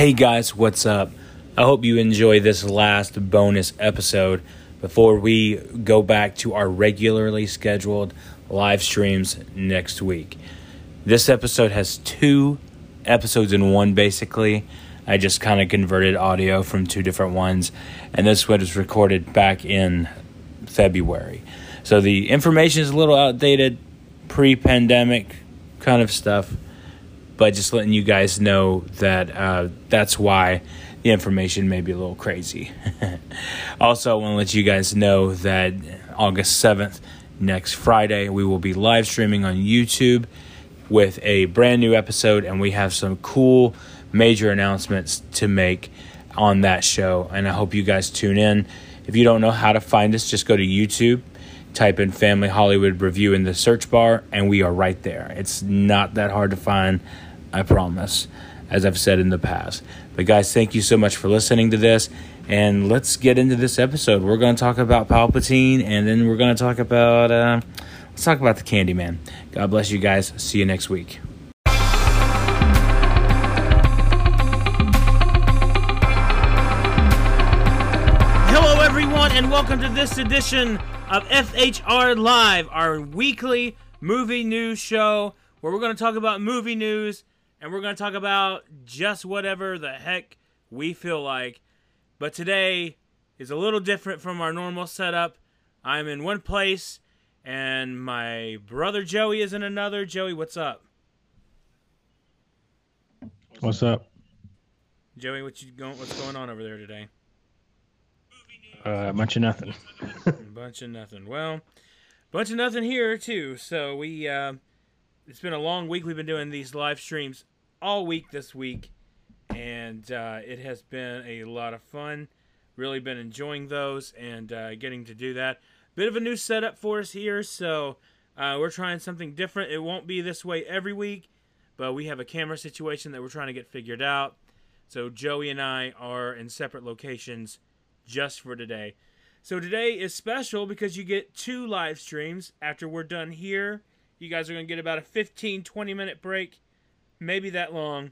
Hey guys, what's up? I hope you enjoy this last bonus episode before we go back to our regularly scheduled live streams next week. This episode has two episodes in one basically. I just kind of converted audio from two different ones, and this one was recorded back in February. So the information is a little outdated, pre pandemic kind of stuff, but just letting you guys know that uh, that's why the information may be a little crazy. also, I want to let you guys know that August 7th, next Friday, we will be live streaming on YouTube with a brand new episode, and we have some cool major announcements to make on that show. And I hope you guys tune in. If you don't know how to find us, just go to YouTube, type in Family Hollywood Review in the search bar, and we are right there. It's not that hard to find, I promise, as I've said in the past. But guys, thank you so much for listening to this. And let's get into this episode. We're going to talk about Palpatine, and then we're going to talk about uh, let's talk about the Candyman. God bless you guys. See you next week. Hello, everyone, and welcome to this edition of FHR Live, our weekly movie news show where we're going to talk about movie news and we're going to talk about just whatever the heck we feel like. But today is a little different from our normal setup. I'm in one place and my brother Joey is in another. Joey, what's up? What's up? Joey, what you going what's going on over there today? Uh, bunch of nothing. bunch of nothing. Well, bunch of nothing here too. So we uh, it's been a long week. We've been doing these live streams all week this week, and uh, it has been a lot of fun. Really been enjoying those and uh, getting to do that. Bit of a new setup for us here, so uh, we're trying something different. It won't be this way every week, but we have a camera situation that we're trying to get figured out. So Joey and I are in separate locations just for today. So today is special because you get two live streams after we're done here. You guys are going to get about a 15 20 minute break, maybe that long.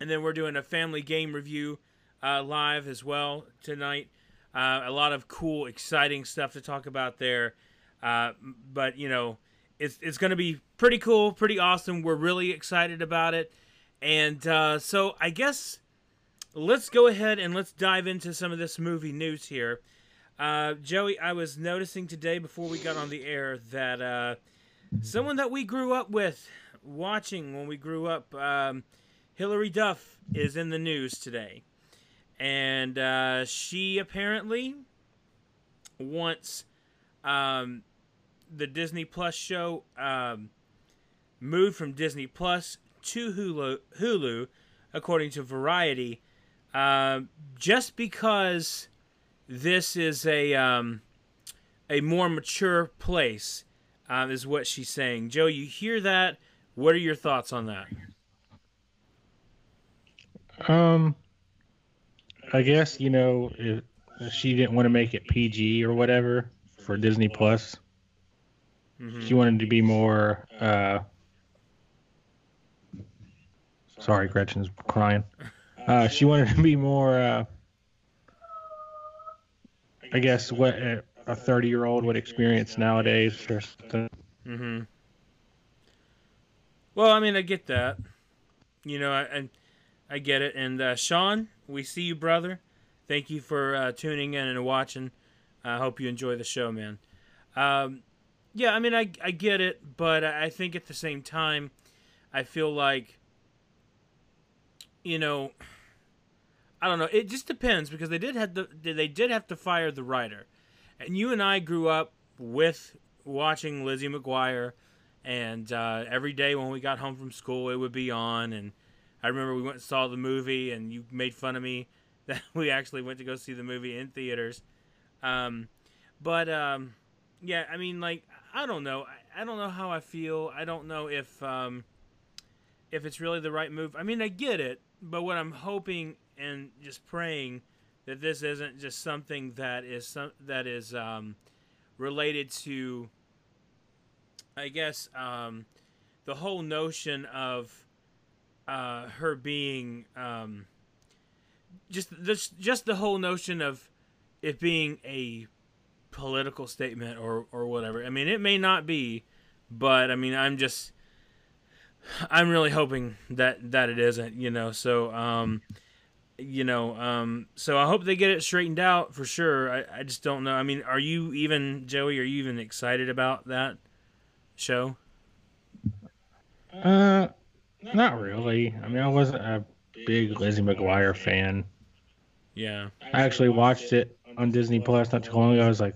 And then we're doing a family game review uh, live as well tonight. Uh, a lot of cool, exciting stuff to talk about there. Uh, but, you know, it's, it's going to be pretty cool, pretty awesome. We're really excited about it. And uh, so I guess let's go ahead and let's dive into some of this movie news here. Uh, Joey, I was noticing today before we got on the air that uh, someone that we grew up with, watching when we grew up, um, Hilary Duff, is in the news today. And uh, she apparently wants um, the Disney Plus show um, moved from Disney Plus to Hulu, Hulu according to Variety uh, just because this is a um, a more mature place, uh, is what she's saying. Joe, you hear that? What are your thoughts on that? Um, I guess you know if she didn't want to make it PG or whatever for Disney Plus. Mm-hmm. She wanted to be more. Uh, sorry, Gretchen's crying. Uh, she wanted to be more, uh, I guess, what a 30 year old would experience nowadays or something. Mm-hmm. Well, I mean, I get that. You know, I, I, I get it. And uh, Sean, we see you, brother. Thank you for uh, tuning in and watching. I hope you enjoy the show, man. Um, yeah, I mean, I, I get it, but I think at the same time, I feel like, you know, I don't know. It just depends because they did have the they did have to fire the writer, and you and I grew up with watching Lizzie McGuire, and uh, every day when we got home from school, it would be on. And I remember we went and saw the movie, and you made fun of me that we actually went to go see the movie in theaters. Um, but um, yeah, I mean, like I don't know. I, I, don't know how I feel. I don't know if um, if it's really the right move. I mean, I get it, but what I'm hoping and just praying that this isn't just something that is some that is um, related to, I guess, um, the whole notion of uh, her being um, just this just the whole notion of it being a political statement or or whatever. I mean, it may not be, but I mean, I'm just I'm really hoping that that it isn't, you know. So um you know, um so I hope they get it straightened out for sure. I I just don't know. I mean, are you even Joey, are you even excited about that show? Uh not really. I mean, I wasn't a big Lizzie McGuire fan. Yeah. I actually watched it on Disney Plus not too long ago. I was like,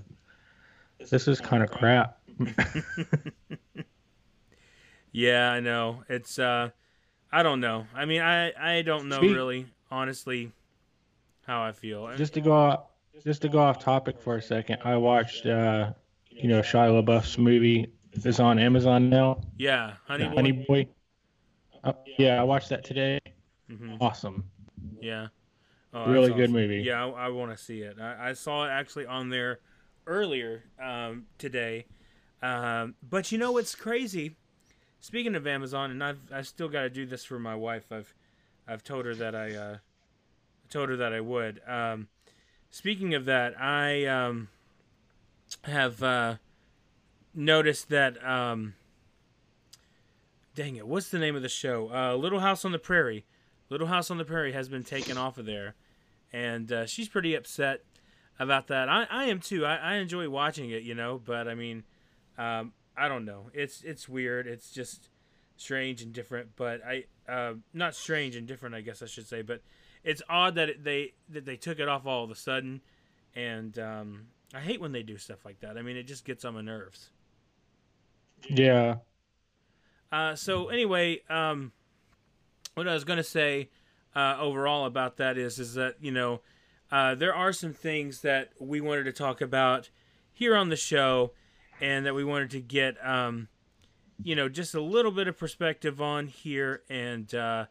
this is kind of crap. yeah, I know. It's uh I don't know. I mean, I I don't know Speak- really, honestly, how I feel. Just to go off, just to go off topic for a second, I watched uh, you know Shia LaBeouf's movie. It's on Amazon now. yeah, Honey Boy. Honey Boy. Uh, yeah, I watched that today. Mhm. Awesome. Yeah. Oh, Really good awesome. movie. Yeah, I, I want to see it. I, I saw it actually on there earlier um, today. Um, but you know what's crazy? Speaking of Amazon, and I've I still got to do this for my wife. I've I've told her that I uh, told her that I would. Um, speaking of that, I um, have uh, noticed that. Um, dang it! What's the name of the show? Uh, Little House on the Prairie. Little House on the Prairie has been taken off of there, and uh, she's pretty upset about that. I, I am too. I, I enjoy watching it, you know, but I mean, um, I don't know. It's it's weird. It's just strange and different. But I uh, not strange and different, I guess I should say. But it's odd that it, they that they took it off all of a sudden, and um, I hate when they do stuff like that. I mean, it just gets on my nerves. Yeah. Uh, so anyway, um, what I was to say uh, overall about that is is that you know uh, there are some things that we wanted to talk about here on the show, and that we wanted to get um, you know just a little bit of perspective on here. And uh,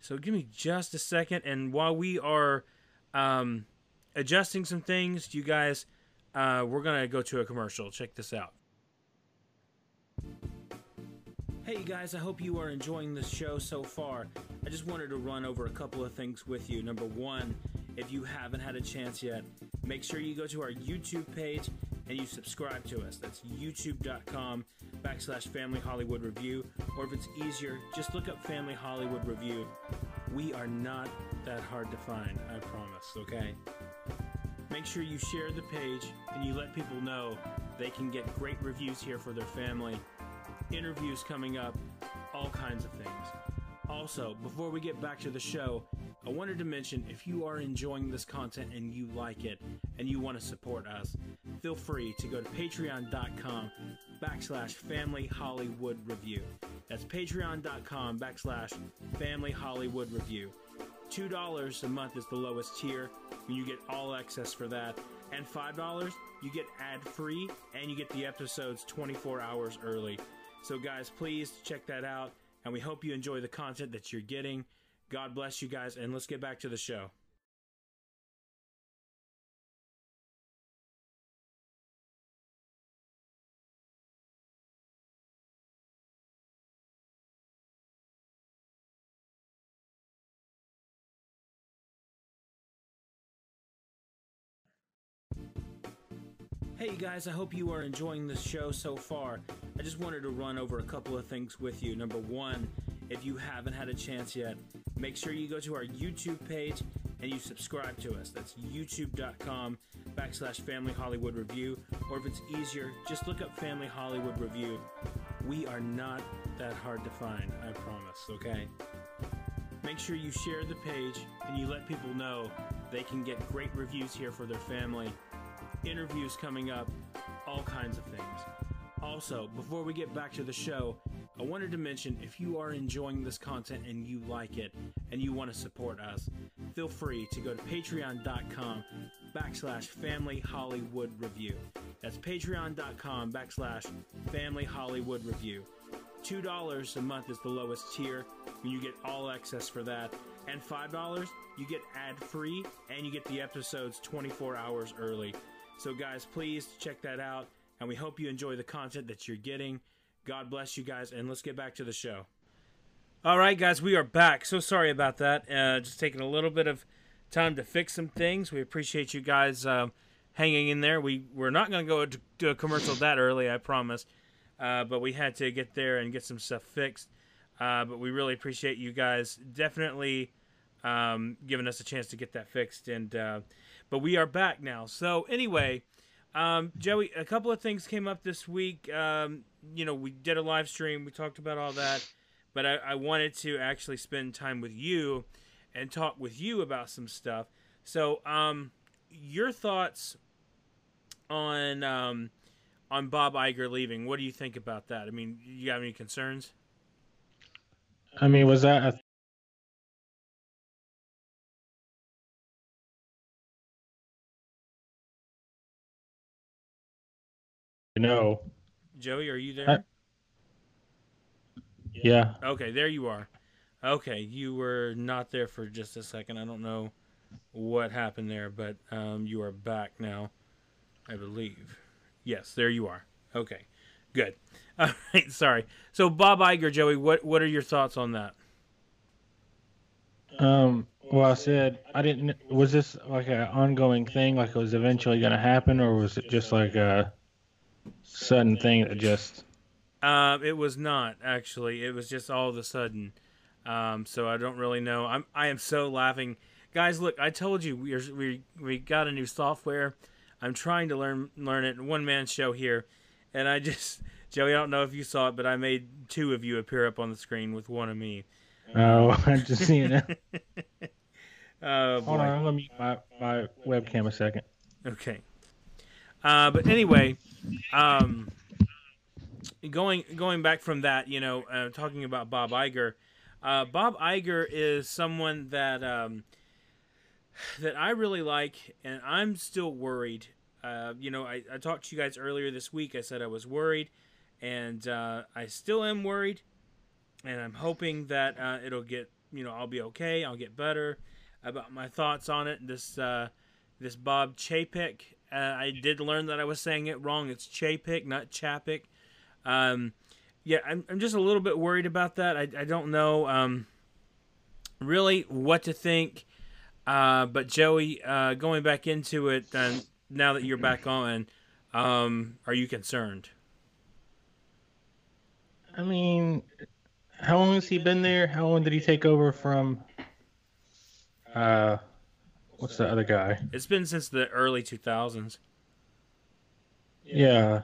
so give me just a second, and while we are um, adjusting some things, you guys, uh, we're gonna go to a commercial. Check this out. Hey guys, I hope you are enjoying this show so far. I just wanted to run over a couple of things with you. Number one, if you haven't had a chance yet, make sure you go to our YouTube page and you subscribe to us. That's youtube.com backslash Family Hollywood Review. Or if it's easier, just look up Family Hollywood Review. We are not that hard to find, I promise, okay? Make sure you share the page and you let people know they can get great reviews here for their family interviews coming up, all kinds of things. Also, before we get back to the show, I wanted to mention if you are enjoying this content and you like it and you want to support us, feel free to go to patreon.com backslash family Hollywood review. That's patreon.com backslash family Hollywood review. $2 a month is the lowest tier, and you get all access for that. And $5, you get ad free and you get the episodes 24 hours early. So, guys, please check that out, and we hope you enjoy the content that you're getting. God bless you guys, and let's get back to the show. Hey guys, I hope you are enjoying this show so far. Just wanted to run over a couple of things with you. Number one, if you haven't had a chance yet, make sure you go to our YouTube page and you subscribe to us. That's youtube.com backslash Family Hollywood Review. Or if it's easier, just look up Family Hollywood Review. We are not that hard to find, I promise, okay? Make sure you share the page and you let people know they can get great reviews here for their family interviews coming up, all kinds of things. Also, before we get back to the show, I wanted to mention if you are enjoying this content and you like it and you want to support us, feel free to go to patreon.com backslash family Hollywood review. That's patreon.com backslash family Hollywood review. $2 a month is the lowest tier, and you get all access for that. And $5, you get ad free and you get the episodes 24 hours early. So, guys, please check that out, and we hope you enjoy the content that you're getting. God bless you guys, and let's get back to the show. All right, guys, we are back. So sorry about that. Uh, just taking a little bit of time to fix some things. We appreciate you guys uh, hanging in there. We we're not going to go to a commercial that early, I promise. Uh, but we had to get there and get some stuff fixed. Uh, but we really appreciate you guys definitely um, giving us a chance to get that fixed. And uh, but we are back now. So anyway, um, Joey, a couple of things came up this week. Um, you know, we did a live stream. We talked about all that, but I, I wanted to actually spend time with you and talk with you about some stuff. So, um, your thoughts on um, on Bob Iger leaving? What do you think about that? I mean, you have any concerns? I mean, was that a No. Joey, are you there? I... Yeah. Okay, there you are. Okay, you were not there for just a second. I don't know what happened there, but um, you are back now, I believe. Yes, there you are. Okay, good. All right, sorry. So Bob Iger, Joey, what what are your thoughts on that? Um. Well, I said I didn't. Was this like an ongoing thing? Like it was eventually going to happen, or was it just like a sudden thing that just? Uh, it was not actually. It was just all of a sudden. Um, so I don't really know. I'm I am so laughing, guys. Look, I told you we are, we we got a new software. I'm trying to learn learn it. One man show here, and I just Joey. I don't know if you saw it, but I made two of you appear up on the screen with one of me. Oh, I'm just seeing it. oh, Hold on, let me mute my my webcam a second. Okay. Uh, but anyway, um, going going back from that, you know, uh, talking about Bob Iger, uh, Bob Iger is someone that um, that I really like, and I'm still worried. Uh, you know, I, I, talked to you guys earlier this week. I said I was worried, and uh, I still am worried, and I'm hoping that uh, it'll get. You know, I'll be okay. I'll get better about my thoughts on it. This this Bob Chapek uh, I did learn that I was saying it wrong. It's Chapik, not Chapik. Um, yeah, I'm, I'm just a little bit worried about that. I, I don't know um, really what to think. Uh, but Joey, uh, going back into it, uh, now that you're back on, um, are you concerned? I mean, how long has he been there? How long did he take over from? Uh, What's the other guy? It's been since the early 2000s. Yeah.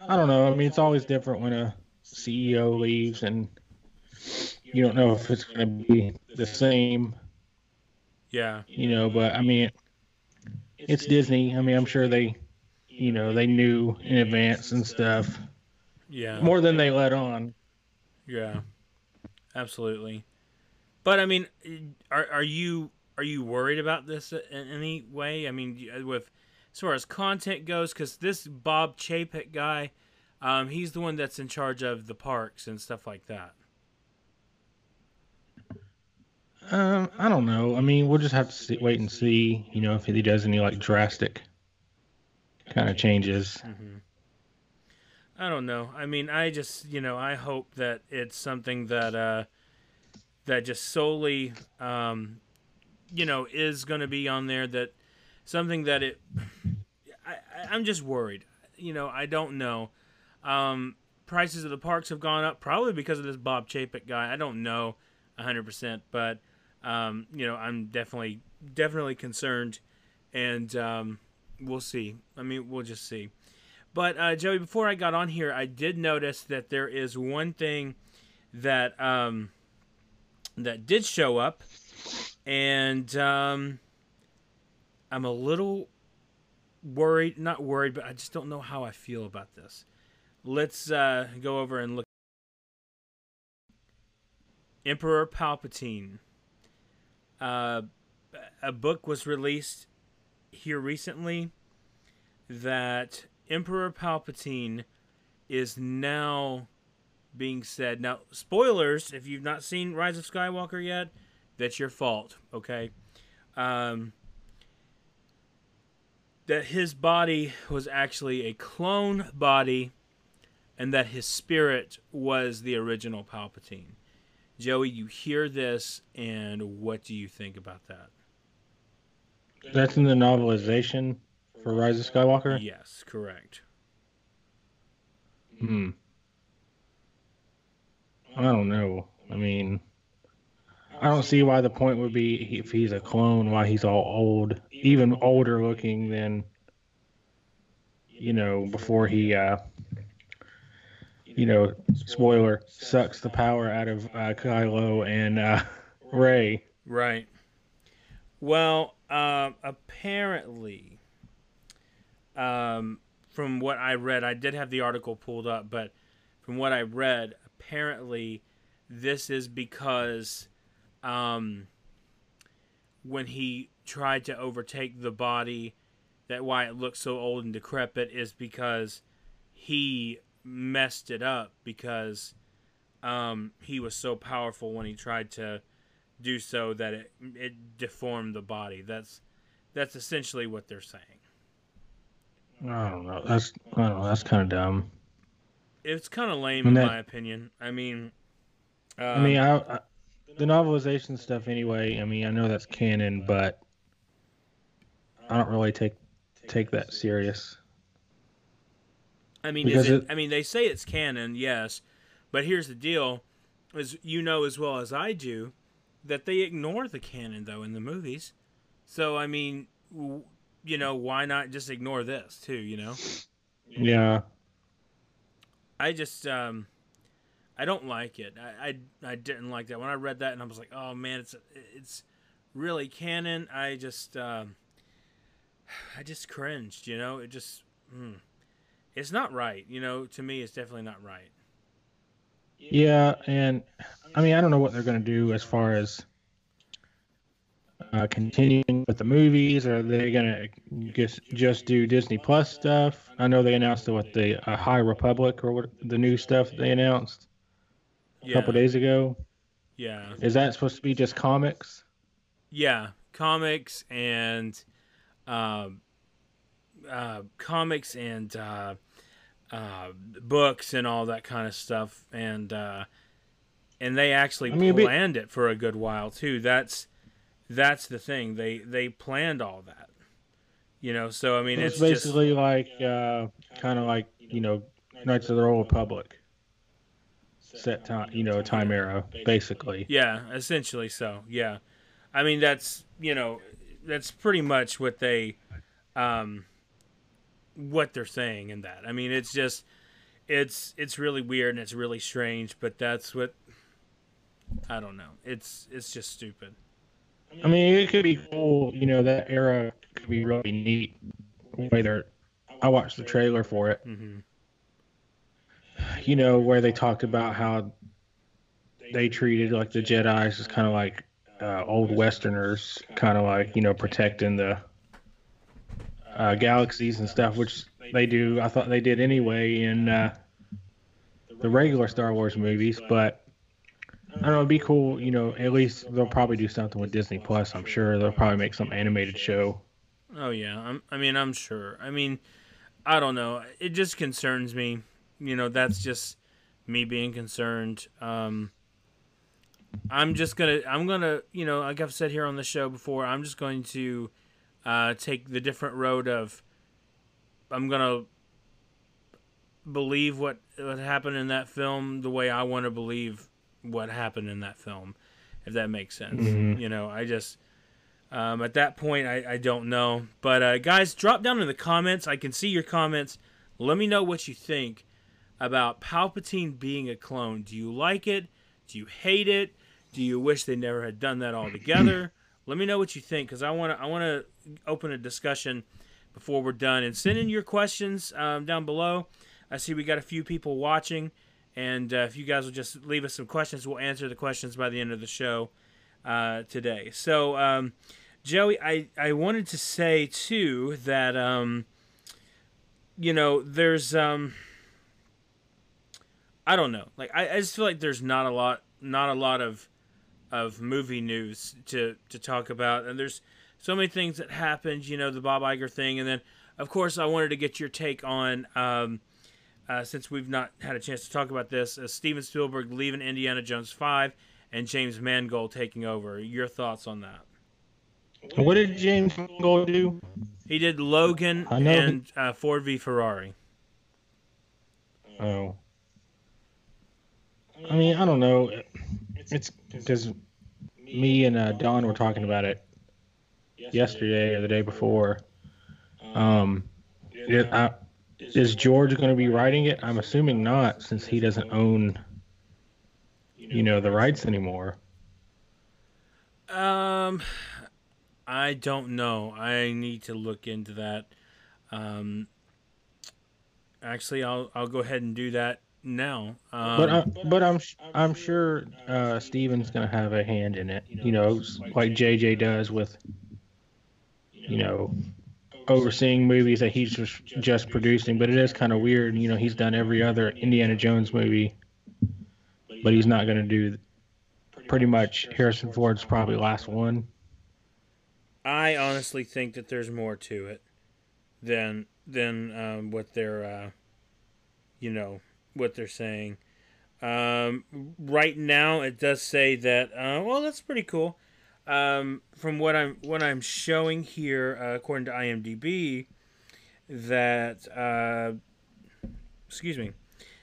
I don't know. I mean, it's always different when a CEO leaves and you don't know if it's going to be the same. Yeah. You know, but I mean, it's Disney. I mean, I'm sure they, you know, they knew in advance and stuff. Yeah. More than they let on. Yeah. Absolutely. But I mean, are are you are you worried about this in any way? I mean, with as far as content goes, because this Bob Chapek guy, um, he's the one that's in charge of the parks and stuff like that. Um, I don't know. I mean, we'll just have to see, wait and see. You know, if he does any like drastic kind of changes. Mm-hmm. I don't know. I mean, I just you know, I hope that it's something that uh, that just solely um, you know is going to be on there that something that it I, am just worried. You know i don't know. Um, prices of the parks have gone up probably because of this bob chapek guy. I don't know 100% but um, you know i'm definitely definitely concerned. And um, we'll see. I mean we'll just see. But uh, joey before i got on here i did notice that there is one thing that um, that did show up and um, I'm a little worried. Not worried, but I just don't know how I feel about this. Let's uh, go over and look. Emperor Palpatine. Uh, a book was released here recently that Emperor Palpatine is now being said. Now, spoilers if you've not seen Rise of Skywalker yet, that's your fault, okay? Um, that his body was actually a clone body and that his spirit was the original Palpatine. Joey, you hear this, and what do you think about that? That's in the novelization for Rise of Skywalker. Yes, correct. Hmm. I don't know. I mean, I don't see why the point would be if he's a clone, why he's all old, even older looking than, you know, before he, uh, you know, spoiler, sucks the power out of uh, Kylo and uh, Rey. Right. Well, uh, apparently, um, from what I read, I did have the article pulled up, but from what I read, apparently this is because um, when he tried to overtake the body, that why it looks so old and decrepit is because he messed it up because um, he was so powerful when he tried to do so that it it deformed the body. That's that's essentially what they're saying. I don't know. That's I don't know. That's kind of dumb. It's kind of lame in my opinion. I mean, uh, I mean, I, I the novelization stuff anyway. I mean, I know that's canon, but I don't really take take that serious. I mean, Because is it, it- I mean, they say it's canon, yes, but here's the deal: as you know as well as I do, that they ignore the canon though in the movies. So I mean, w- you know, why not just ignore this too? You know, Yeah. I just um, I don't like it. I, I I didn't like that when I read that, and I was like, oh man, it's it's really canon. I just um, I just cringed. You know, it just. Mm. It's not right, you know. To me, it's definitely not right. Yeah, and I mean, I don't know what they're going to do as far as uh, continuing with the movies. Are they going to just just do Disney Plus stuff? I know they announced what the uh, High Republic or what the new stuff they announced a Yeah, couple days ago. yeah, Is that supposed to be just comics? yeah. Comics and, um, uh, comics and uh, uh, books and all that kind of stuff, and uh, and they actually I mean, it'd be- planned it for a good while too. That's that's the thing. They they planned all that. You know, so I mean, it's, it's, just basically like uh, kind of like you know Knights of the Old Republic set time, you know, time era, basically. Yeah, essentially so. Yeah. I mean that's, you know, that's pretty much what they um what they're saying in that. I mean, it's just it's it's really weird and it's really strange, but that's what I don't know. It's it's just stupid. I mean, it could be cool. You know, that era could be really neat. Way they're, I watched the trailer for it. hmm You know, where they talked about how they treated like the Jedi's as kind of like uh, old Westerners, kind of like you know protecting the uh, galaxies and stuff, which they do. I thought they did anyway in uh, the regular Star Wars movies, but I don't know. It'd be cool. You know, at least they'll probably do something with Disney Plus. I'm sure they'll probably make some animated show. Oh yeah, I'm, I mean, I'm sure. I mean, I don't know. It just concerns me. You know, that's just me being concerned. Um, I'm just gonna, I'm gonna, you know, like I've said here on the show before, I'm just going to uh, take the different road of, I'm gonna believe what what happened in that film the way I want to believe what happened in that film, if that makes sense. Mhm. You know, I just. Um, at that point, I, I don't know. But uh, guys, drop down in the comments. I can see your comments. Let me know what you think about Palpatine being a clone. Do you like it? Do you hate it? Do you wish they never had done that altogether? Let me know what you think because I want to I want to open a discussion before we're done and send in your questions um, down below. I see we got a few people watching, and uh, if you guys will just leave us some questions, we'll answer the questions by the end of the show uh, today. So. Um, Joey, I, I wanted to say too that um, you know there's um, I don't know like I, I just feel like there's not a lot not a lot of of movie news to to talk about and there's so many things that happened you know the Bob Iger thing and then of course I wanted to get your take on um, uh, since we've not had a chance to talk about this uh, Steven Spielberg leaving Indiana Jones five and James Mangold taking over your thoughts on that. What did James Mangold do? He did Logan and uh, Ford v Ferrari. Oh. I mean, I don't know. It's because me and uh, Don were talking about it yesterday or the day before. Um, it, I, is George going to be writing it? I'm assuming not, since he doesn't own, you know, the rights anymore. Um, I don't know. I need to look into that. Um, actually, I'll I'll go ahead and do that now. Um, But I, but I'm I'm sure uh, Steven's going to have a hand in it. You know, like JJ does with, you know, overseeing movies that he's just just producing. But it is kind of weird. You know, he's done every other Indiana Jones movie, but he's not going to do pretty much Harrison Ford's probably last one. I honestly think that there's more to it than than um, what they're, uh, you know, what they're saying. Um, right now, it does say that. Uh, well, that's pretty cool. Um, from what I'm what I'm showing here, uh, according to IMDb, that uh, excuse me,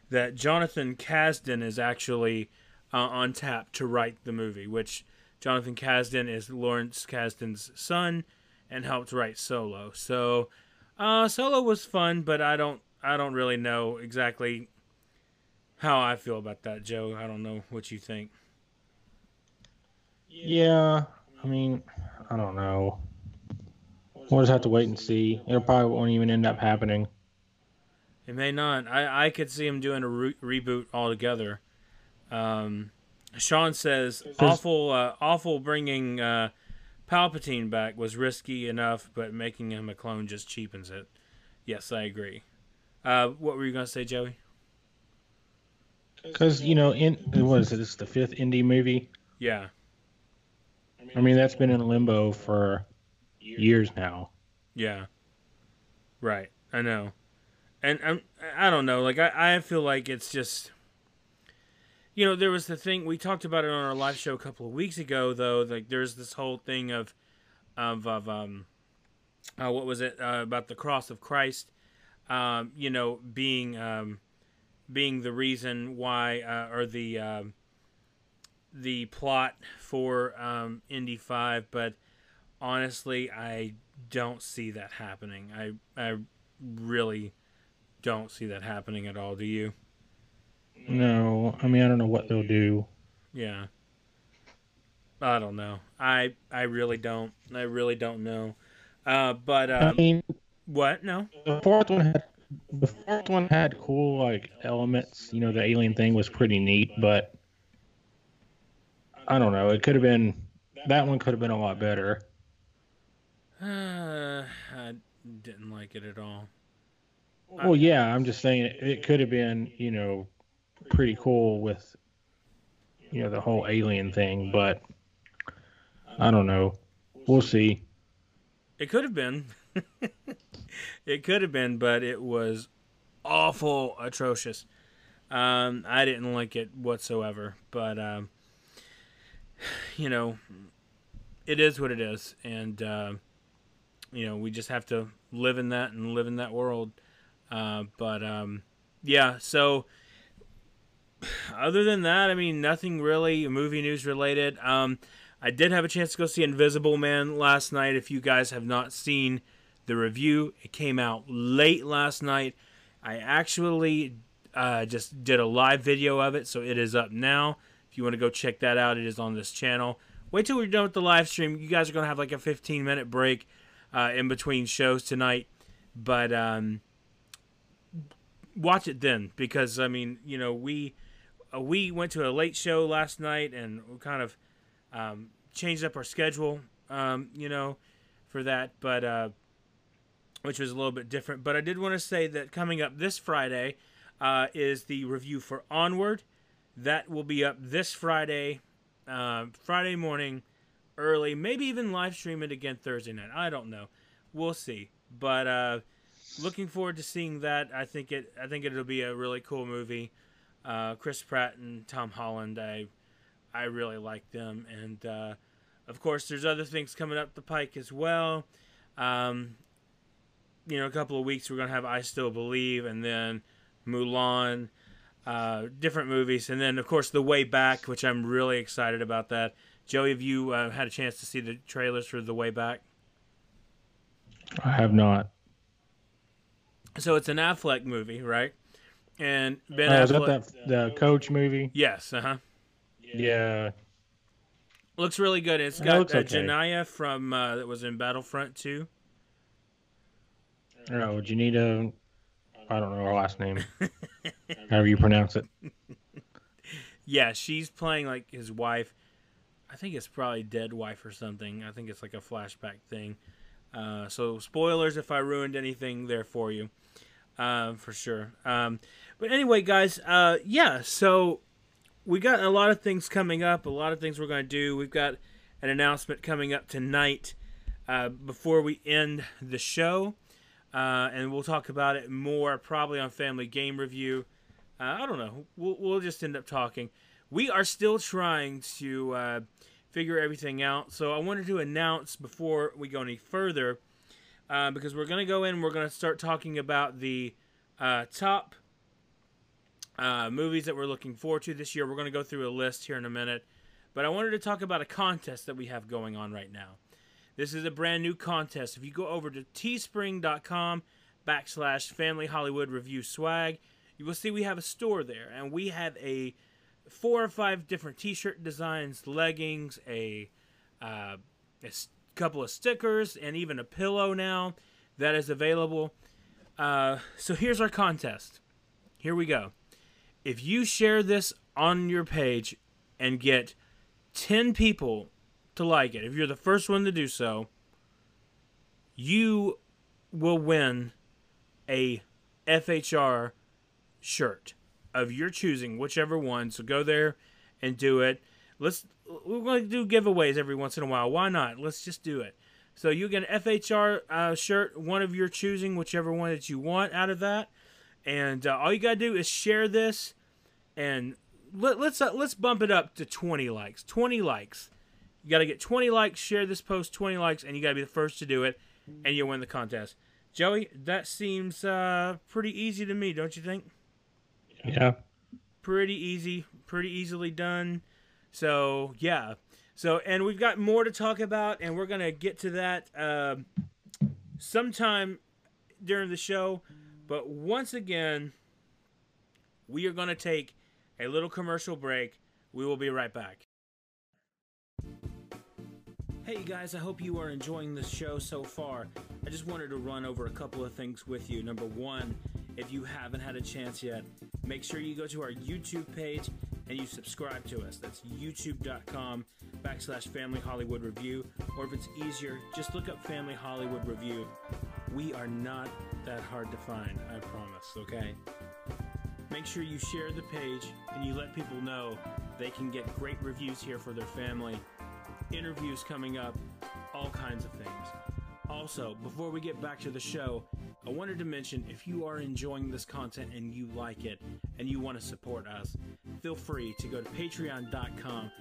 that Jonathan Kasdan is actually uh, on tap to write the movie, which Jonathan Kasdan is Lawrence Kasdan's son and helped write Solo. So, uh, Solo was fun, but I don't I don't really know exactly how I feel about that, Joe. I don't know what you think. Yeah, I mean, I don't know. We'll just have to wait and see. It probably won't even end up happening. It may not. I, I could see him doing a re- reboot altogether. Um, Sean says awful uh, awful bringing uh, Palpatine back was risky enough, but making him a clone just cheapens it. Yes, I agree. Uh, what were you gonna say, Joey? Because you know, in what is it? This the fifth Indy movie. Yeah, I mean, that's been in limbo for years now. yeah, right. I know, and I'm I don't know. Like I I feel like it's just. You know, there was the thing we talked about it on our live show a couple of weeks ago, though. Like, there's this whole thing of, of, of um, uh, what was it uh, about the cross of Christ? Um, you know, being um, being the reason why, uh, or the um, the plot for um, Indy Five, but honestly, I don't see that happening. I I really don't see that happening at all. Do you? No, I mean, I don't know what they'll do. Yeah. I don't know. I I really don't. I really don't know. Uh, but I um, mean, what? No. the fourth one had the fourth one had cool like elements. You know, the alien thing was pretty neat, but I don't know. It could have been that one could have been a lot better. Uh, I didn't like it at all. Well, yeah, I'm just saying it, it could have been, you know, pretty cool with, you know, the whole alien thing, but I don't know. We'll see. It could have been. it could have been, but it was awful, atrocious. Um, I didn't like it whatsoever. But um, you know, it is what it is, and uh, you know we just have to live in that and live in that world. Uh, but um, yeah, so other than that, I mean, nothing really movie news related. Um, I did have a chance to go see Invisible Man last night. If you guys have not seen the review, it came out late last night. I actually uh, just did a live video of it, so it is up now. If you want to go check that out, it is on this channel. Wait till we're done with the live stream. You guys are going to have like a 15 minute break uh, in between shows tonight. But um, watch it then because, I mean, you know, we. Uh, we went to a late show last night and kind of um, changed up our schedule, um, you know, for that, but uh, which was a little bit different. But I did want to say that coming up this Friday uh, is the review for Onward. That will be up this Friday, uh, Friday morning, early. Maybe even live stream it again Thursday night. I don't know. We'll see. But uh, looking forward to seeing that. I think it. I think it'll be a really cool movie. Uh, Chris Pratt and Tom Holland. I I really like them, and uh, of course, there's other things coming up the pike as well. Um, you know, a couple of weeks we're gonna have I Still Believe, and then Mulan, uh, different movies, and then of course The Way Back, which I'm really excited about. That Joey, have you uh, had a chance to see the trailers for The Way Back? I have not. So it's an Affleck movie, right? And Ben Oh, is that that the coach movie? Yes, uh huh. Yeah. Looks really good. It's got looks uh, okay. Janaya from uh, that was in Battlefront 2. Oh, Janita. I don't know her last name. However you pronounce it. Yeah, she's playing like his wife. I think it's probably dead wife or something. I think it's like a flashback thing. Uh, so spoilers if I ruined anything there for you, uh, for sure. Um, but anyway, guys, uh, yeah. So we got a lot of things coming up. A lot of things we're going to do. We've got an announcement coming up tonight uh, before we end the show, uh, and we'll talk about it more probably on Family Game Review. Uh, I don't know. We'll, we'll just end up talking. We are still trying to uh, figure everything out. So I wanted to announce before we go any further, uh, because we're going to go in, we're going to start talking about the uh, top uh, movies that we're looking forward to this year. We're going to go through a list here in a minute. But I wanted to talk about a contest that we have going on right now. This is a brand new contest. If you go over to teespring.com backslash family Hollywood review swag, you will see we have a store there. And we have a four or five different t-shirt designs, leggings, a, uh, a couple of stickers, and even a pillow now that is available. Uh, so here's our contest. Here we go. If you share this on your page and get 10 people to like it, if you're the first one to do so, you will win a FHR shirt of your choosing, whichever one. So go there and do it. Let's we're going to do giveaways every once in a while. Why not? Let's just do it. So you get an FHR uh, shirt, one of your choosing, whichever one that you want out of that. And uh, all you gotta do is share this, and let, let's uh, let's bump it up to 20 likes. 20 likes. You gotta get 20 likes. Share this post 20 likes, and you gotta be the first to do it, and you'll win the contest. Joey, that seems uh, pretty easy to me, don't you think? Yeah. pretty easy, pretty easily done. So yeah, so and we've got more to talk about, and we're gonna get to that um sometime during the show. But once again, we are gonna take a little commercial break. We will be right back. Hey guys, I hope you are enjoying this show so far. I just wanted to run over a couple of things with you. Number one, if you haven't had a chance yet, make sure you go to our YouTube page and you subscribe to us. That's youtube.com backslash Family Hollywood Review. Or if it's easier, just look up Family Hollywood Review. We are not that hard to find, I promise, okay? Make sure you share the page and you let people know they can get great reviews here for their family, interviews coming up, all kinds of things. Also, before we get back to the show, I wanted to mention if you are enjoying this content and you like it and you want to support us, feel free to go to patreon.com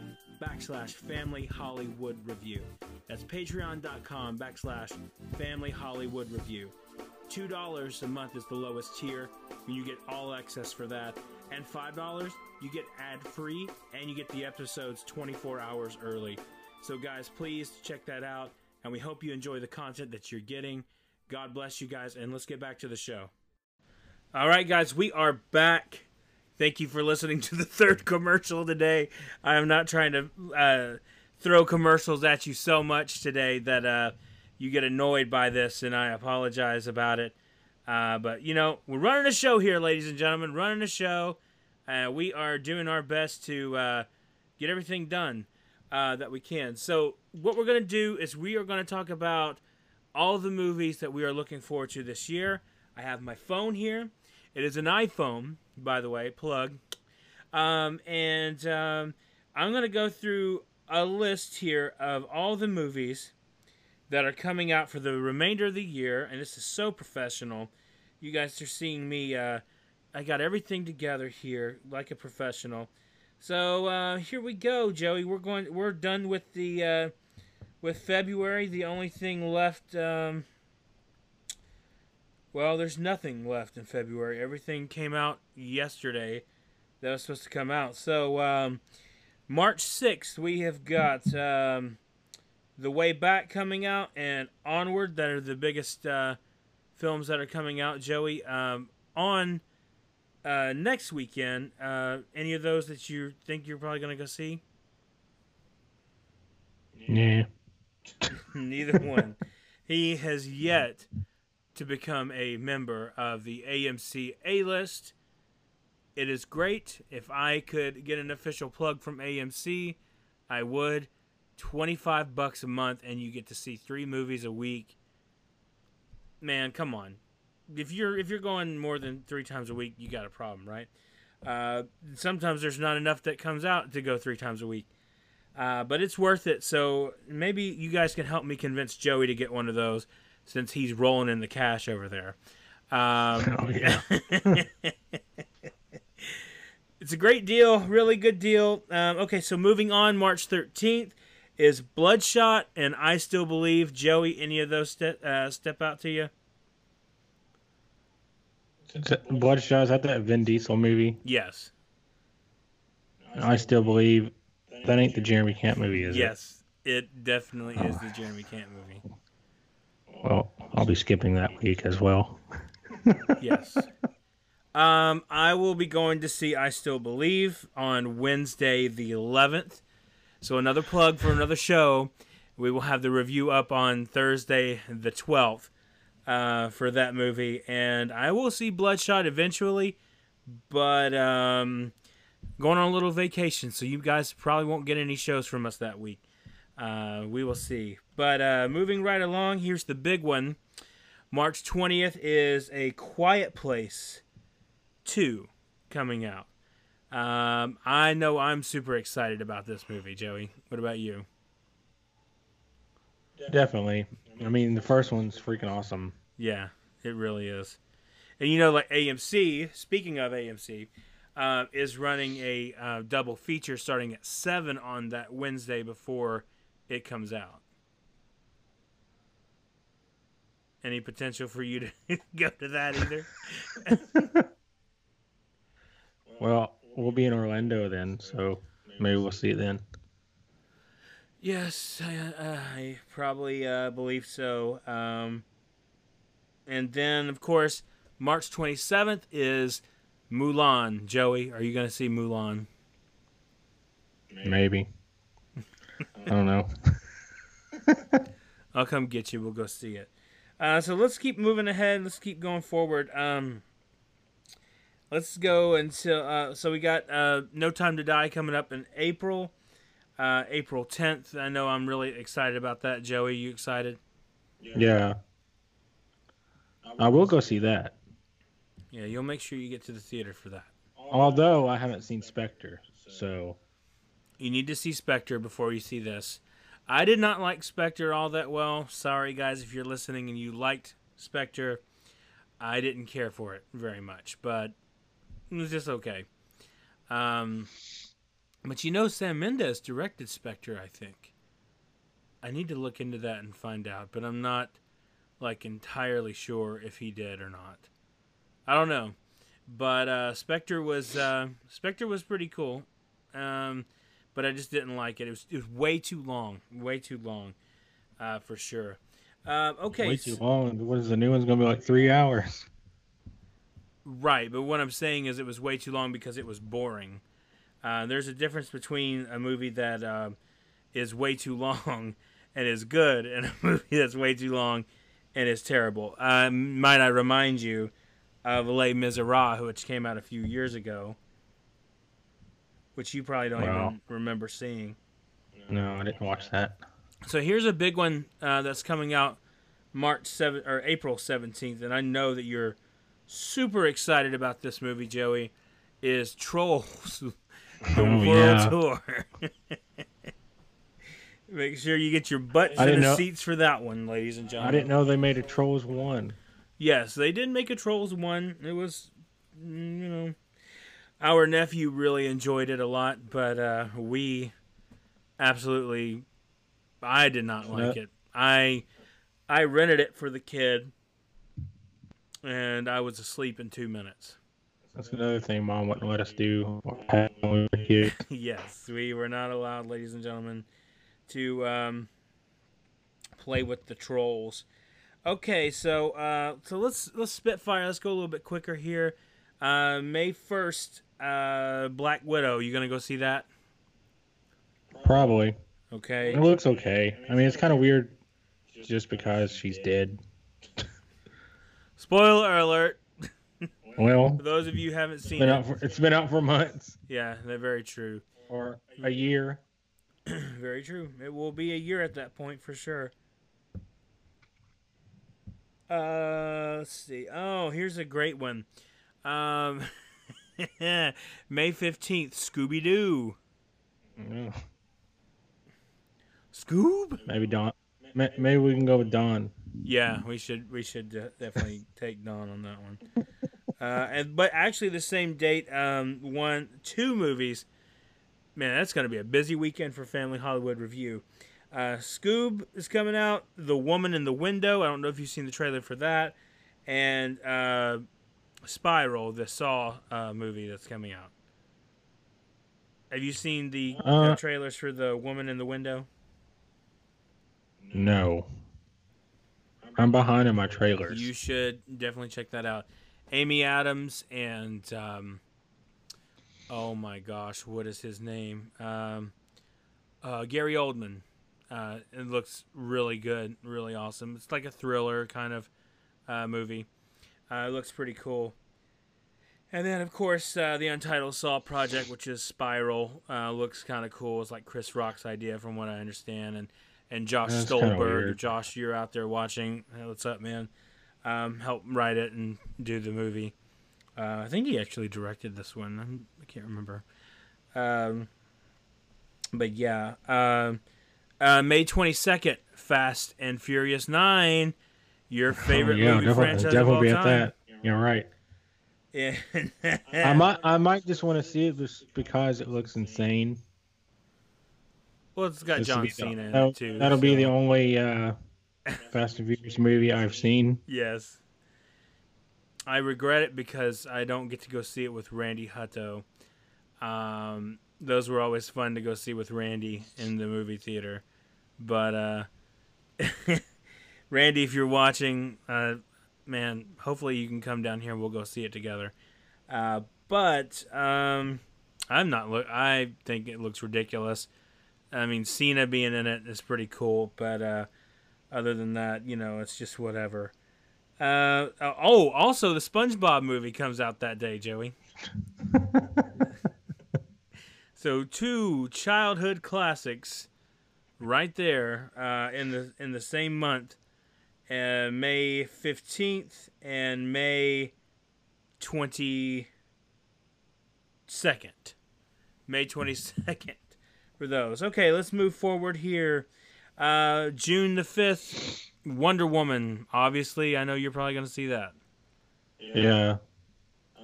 backslash family Hollywood review. That's patreon.com backslash family Hollywood review. $2 a month is the lowest tier, and you get all access for that. And $5, you get ad free and you get the episodes 24 hours early. So, guys, please check that out, and we hope you enjoy the content that you're getting. God bless you guys, and let's get back to the show. All right, guys, we are back. Thank you for listening to the third commercial today. I am not trying to uh, throw commercials at you so much today that uh, you get annoyed by this, and I apologize about it. Uh, but you know, we're running a show here, ladies and gentlemen. Running a show. Uh, we are doing our best to uh, get everything done uh, that we can. So, what we're going to do is we are going to talk about all the movies that we are looking forward to this year. I have my phone here. It is an iPhone, by the way, plug. Um, and um, I'm going to go through a list here of all the movies that are coming out for the remainder of the year. And this is so professional. You guys are seeing me. Uh, I got everything together here like a professional. So uh, here we go, Joey. We're going. We're done with the uh, with February, the only thing left. Um, well, there's nothing left in February. Everything came out yesterday that was supposed to come out. So, um, March 6th, we have got um, The Way Back coming out and Onward, that are the biggest uh, films that are coming out, Joey. Um, on uh, next weekend, uh, any of those that you think you're probably going to go see? Yeah. Neither one. he has yet to become a member of the AMC A list. It is great. If I could get an official plug from AMC, I would. 25 bucks a month and you get to see 3 movies a week. Man, come on. If you're if you're going more than 3 times a week, you got a problem, right? Uh, sometimes there's not enough that comes out to go 3 times a week. Uh, but it's worth it. So maybe you guys can help me convince Joey to get one of those since he's rolling in the cash over there. Um, Oh yeah. it's a great deal, really good deal. Um, okay, so moving on, March 13th is Bloodshot, and I still believe Joey. Any of those step uh, step out to you? Bloodshot is that that Vin Diesel movie? Yes, I still believe that ain't the Jeremy Camp movie, is it? yes, it definitely is the Jeremy Camp movie. Well, I'll be skipping that week as well. Yes. Um, I will be going to see I Still Believe on Wednesday the 11th. So another plug for another show. We will have the review up on Thursday the 12th uh, for that movie, and I will see Bloodshot eventually, but um, going on a little vacation, so you guys probably won't get any shows from us that week. Uh, we will see. But uh, moving right along, here's the big one. March 20th is A Quiet Place 2 coming out. Um, I know I'm super excited about this movie, Joey. What about you? Definitely. I mean, the first one's freaking awesome. Yeah, it really is. And you know, like AMC, speaking of AMC, uh, is running a uh, double feature starting at 7 on that Wednesday before it comes out. Any potential for you to go to that either? Well, we'll be in Orlando then, so maybe we'll see it then. Yes, I, uh, I probably uh, believe so. Um, and then, of course, March 27th is Mulan. Joey, are you going to see Mulan? Maybe. I don't know. I'll come get you. We'll go see it. Uh, so let's keep moving ahead. Let's keep going forward. Um, let's go until. Uh, so we got uh, No Time to Die coming up in April. Uh, April 10th. I know I'm really excited about that. Joey, you excited? Yeah. I will go see that. Yeah, you'll make sure you get to the theater for that. Although I haven't seen Spectre, so You need to see Spectre before you see this. I did not like Spectre all that well. Sorry, guys, if you're listening and you liked Spectre. I didn't care for it very much, but it was just okay. Um, but you know, Sam Mendes directed Spectre, I think. I need to look into that and find out, but I'm not like entirely sure if he did or not. I don't know, but uh, Spectre was uh, Spectre was pretty cool. Um, but I just didn't like it. It was it was way too long, way too long, uh, for sure. Um, okay, way too long. What is the new one's gonna be like three hours? right. But what I'm saying is, it was way too long because it was boring. Uh, there's a difference between a movie that uh, is way too long and is good, and a movie that's way too long and is terrible. Uh, might I remind you of Les Miserables, which came out a few years ago, which you probably don't Wow. even remember seeing. No, I didn't watch that. So here's a big one uh, that's coming out March 7 or April 17th, and I know that you're super excited about this movie, Joey. Is Trolls the Oh, World yeah. Tour? Make sure you get your butts in the know- seats for that one, ladies and gentlemen. I didn't know they made a Trolls one. Yes, they did make a Trolls one. It was, mm, you know, our nephew really enjoyed it a lot, but uh, we absolutely I did not like it. I I rented it for the kid, and I was asleep in two minutes. That's another thing Mom wouldn't let us do. when yes, we were not allowed, ladies and gentlemen, to um, play with the trolls. Okay, so uh, so let's let's spitfire. Let's go a little bit quicker here. Uh, May first, uh, Black Widow. You gonna go see that? Probably. Okay. It looks okay. I mean, it's kind of weird, just because she's dead. Spoiler alert. Well, for those of you who haven't seen been it, for, it's been out for months yeah, they're very true. or a year. very true. It will be a year at that point for sure. Uh, let's see. Oh, here's a great one. Um, May fifteenth, Scooby Doo. Yeah. Scoob. Maybe Don. Maybe we can go with Don. Yeah, we should we should uh, definitely take Don on that one. Uh, and but actually the same date, um, one two movies. Man, that's gonna be a busy weekend for Family Hollywood Review. Uh, Scoob is coming out. The Woman in the Window. I don't know if you've seen the trailer for that. And uh, Spiral, the Saw uh, movie that's coming out. Have you seen the Uh, trailers for the Woman in the Window? No. I'm behind on my trailers. You should definitely check that out. Amy Adams and um, oh my gosh, what is his name? Um, uh, Gary Oldman. Uh, it looks really good, really awesome. It's like a thriller kind of uh, movie. Uh, it looks pretty cool. And then, of course, uh, the Untitled Saw project, which is Spiral, uh, looks kind of cool. It's like Chris Rock's idea, from what I understand, and and Josh That's Stolberg. Josh, you're out there watching. Hey, what's up, man? Um, help write it and do the movie. Uh, I think he actually directed this one. I'm, I can't remember. Um, but yeah, um, uh, May 22nd, Fast and Furious 9, your favorite oh, yeah, movie franchise definitely of all be time. at that. You're right. Yeah. I might, I might just want to see it just because it looks insane. Well, it's got to John Cena in that'll, it too. that'll be the only uh, Fast and Furious movie I've seen. Yes. I regret it because I don't get to go see it with Randy Hutto. Um, those were always fun to go see with Randy in the movie theater. But uh, Randy, if you're watching, uh, man, hopefully you can come down here and we'll go see it together. Uh, but um, I'm not. Look, I think it looks ridiculous. I mean, Cena being in it is pretty cool, but uh, other than that, you know, it's just whatever. Uh, oh, also the SpongeBob movie comes out that day, Joey. so two childhood classics, right there, uh, in the in the same month, uh, May fifteenth and May twenty second, May twenty second for those. Okay, let's move forward here. Uh, June the fifth, Wonder Woman. Obviously, I know you're probably going to see that. Yeah,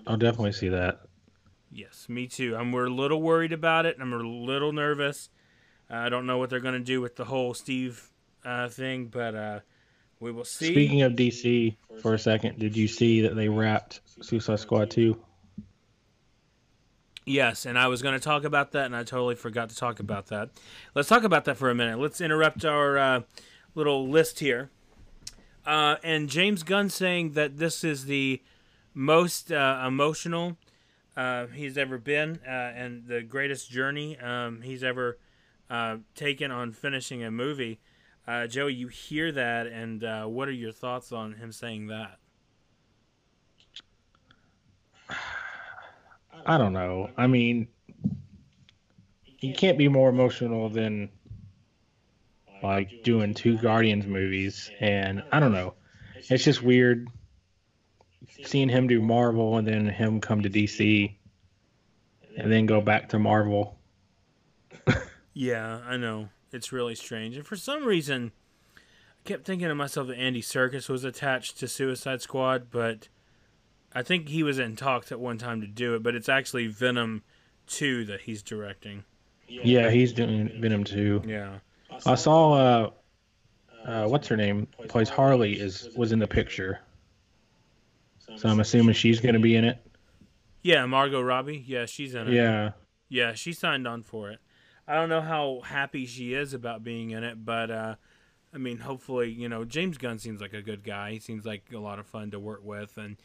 I'll definitely see that. Yes, me too. I'm we're a little worried about it. I'm a little nervous. Uh, I don't know what they're going to do with the whole Steve uh, thing, but uh, we will see. Speaking of DC, for a second, did you see that they wrapped Suicide Squad 2? Yes, and I was going to talk about that, and I totally forgot to talk about that. Let's talk about that for a minute. Let's interrupt our uh, little list here. Uh, and James Gunn saying that this is the most uh, emotional uh, he's ever been, uh, and the greatest journey um, he's ever uh, taken on finishing a movie. Joey, you hear that, and what are your thoughts on him saying that? I don't know. I mean, he can't be more emotional than like doing two Guardians movies, and I don't know. It's just weird seeing him do Marvel and then him come to DC and then go back to Marvel. Yeah, I know. It's really strange. And for some reason, I kept thinking to myself that Andy Serkis was attached to Suicide Squad, but I think he was in talks at one time to do it, but it's actually Venom 2 that he's directing. Yeah, he's doing Venom 2. Yeah. I saw uh, uh, what's her name plays Harley is was in the picture. So I'm assuming she's going to be in it. Yeah, Margot Robbie. Yeah, she's in it. Yeah. Yeah, she signed on for it. I don't know how happy she is about being in it, but uh, I mean, hopefully, you know, James Gunn seems like a good guy. He seems like a lot of fun to work with, and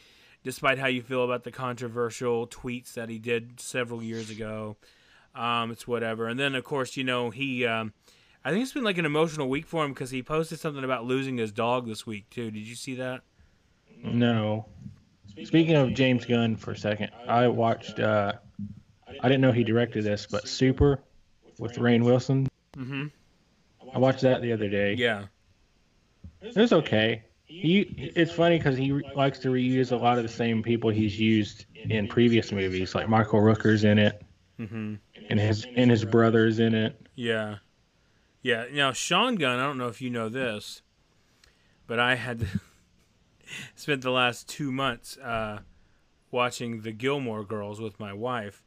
despite how you feel about the controversial tweets that he did several years ago, um, it's whatever. And then, of course, you know, he. Um, I think it's been like an emotional week for him because he posted something about losing his dog this week too. Did you see that? No. Speaking of James Gunn for a second, I watched. Uh, I didn't know he directed this, but Super with Rainn Wilson. Mm-hmm. I watched that the other day. Yeah. It was okay. He it's funny because he likes to reuse a lot of the same people he's used in previous movies, like Michael Rooker's in it, Mm-hmm. and his and his brother's in it. Yeah. Yeah. Now, Sean Gunn, I don't know if you know this, but I had spent the last two months uh, watching the Gilmore Girls with my wife.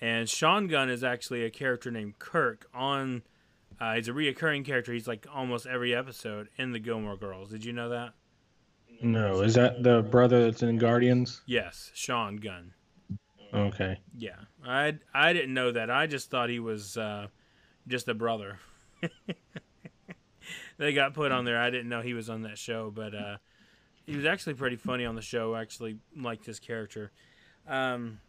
And Sean Gunn is actually a character named Kirk on. Uh, he's a reoccurring character. He's like almost every episode in the Gilmore Girls. Did you know that? No, is that the brother that's in Guardians? Yes, Sean Gunn. Okay. Yeah, I I didn't know that. I just thought he was uh, just a brother. they got put on there. I didn't know he was on that show, but uh, he was actually pretty funny on the show. I actually liked his character. Um,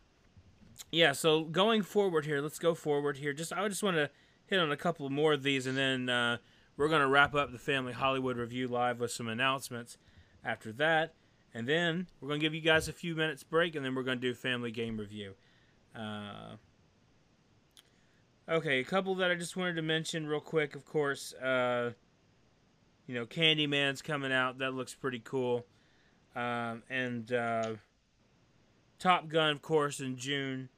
yeah, so going forward here, let's go forward here. Just I just want to hit on a couple more of these, and then uh, we're gonna wrap up the Family Hollywood Review live with some announcements. After that, and then we're gonna give you guys a few minutes break, and then we're gonna do Family Game Review. Uh, okay, a couple that I just wanted to mention real quick. Of course, uh, you know, Candyman's coming out. That looks pretty cool. Um, and uh, Top Gun, of course, in June.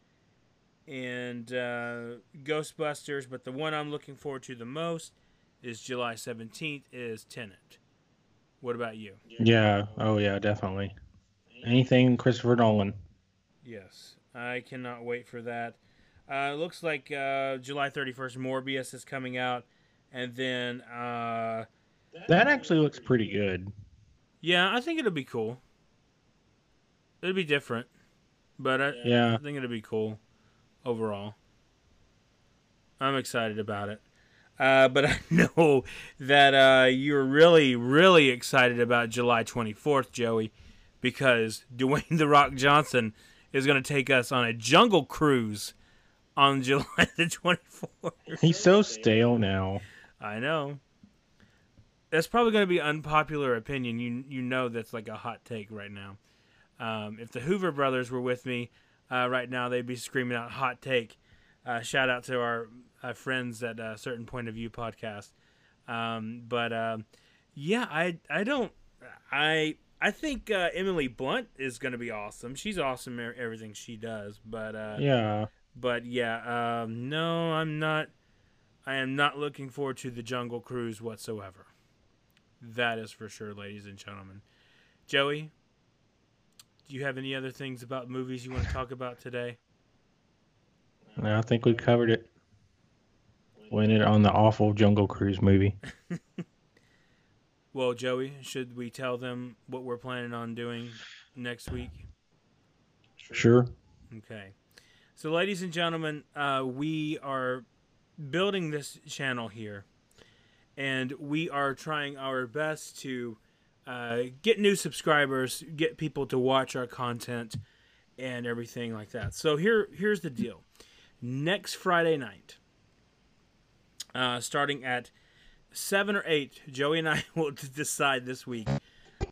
And uh, Ghostbusters, but the one I'm looking forward to the most is July 17th. Is Tenet. What about you? Yeah. Oh yeah, definitely. Anything Christopher Nolan. Yes, I cannot wait for that. Uh, it looks like uh, July 31st, Morbius is coming out, and then uh, That actually looks pretty good. yeah, I think it'll be cool. It'll be different, but I, Yeah. I think it'll be cool overall. I'm excited about it. Uh, but I know that uh, you're really, really excited about July 24th, Joey, because Dwayne The Rock Johnson is going to take us on a jungle cruise on July the 24th. He's so stale now. I know. That's probably going to be unpopular opinion. You you know that's like a hot take right now. Um, if the Hoover brothers were with me uh, right now, they'd be screaming out "hot take." Uh, shout out to our uh, friends at uh, Certain Point of View podcast. Um, but um yeah, I I don't I I think uh, Emily Blunt is going to be awesome. She's awesome at everything she does. But uh, Yeah. but yeah, um, no, I'm not. I am not looking forward to the Jungle Cruise whatsoever. That is for sure, ladies and gentlemen. Joey, do you have any other things about movies you want to talk about today? I think we covered it. Win it on the awful Jungle Cruise movie. Well, Joey, should we tell them what we're planning on doing next week? Sure. Okay. So, ladies and gentlemen, uh, we are building this channel here, and we are trying our best to uh, get new subscribers, get people to watch our content, and everything like that. So here, here's the deal. Next Friday night, uh, starting at seven or eight, Joey and I will decide this week.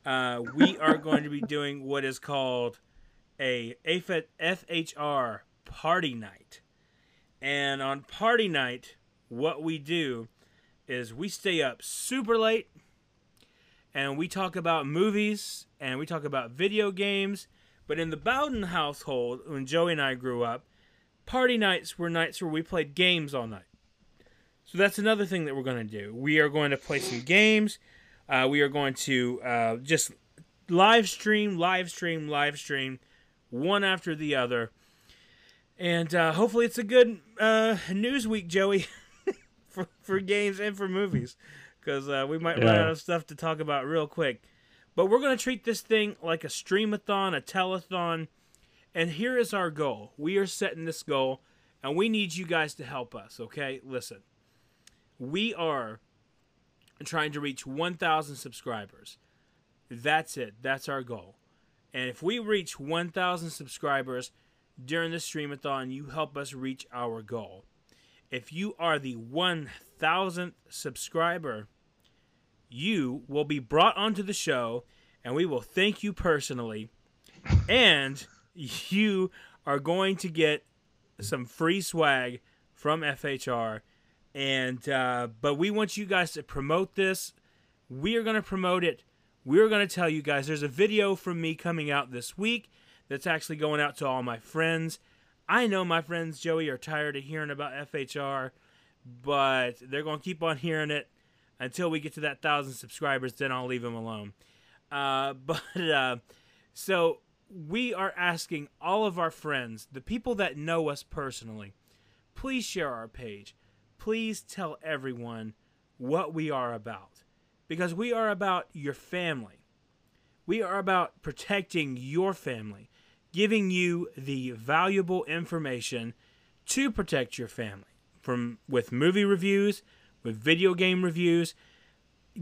Uh, we are going to be doing what is called a FHR party night. And on party night, what we do is we stay up super late and we talk about movies and we talk about video games. But in the Bowden household, when Joey and I grew up, party nights were nights where we played games all night. So that's another thing that we're going to do. We are going to play some games. Uh, we are going to uh, just live stream, live stream, live stream, one after the other. And uh, hopefully it's a good uh, news week, Joey, for, for games and for movies because uh, we might Yeah. run out of stuff to talk about real quick. But we're going to treat this thing like a streamathon, a telethon. And here is our goal. We are setting this goal, and we need you guys to help us, okay? Listen, we are trying to reach 1,000 subscribers. That's it. That's our goal. And if we reach 1,000 subscribers during the streamathon, you help us reach our goal. If you are the 1,000th subscriber, you will be brought onto the show and we will thank you personally. And you are going to get some free swag from FHR. And, uh, but we want you guys to promote this. We are going to promote it. We're going to tell you guys there's a video from me coming out this week that's actually going out to all my friends. I know my friends, Joey, are tired of hearing about FHR, but they're going to keep on hearing it until we get to that thousand subscribers. Then I'll leave them alone. Uh, but uh, so we are asking all of our friends, the people that know us personally, please share our page. Please tell everyone what we are about. Because we are about your family. We are about protecting your family, giving you the valuable information to protect your family from with movie reviews, with video game reviews.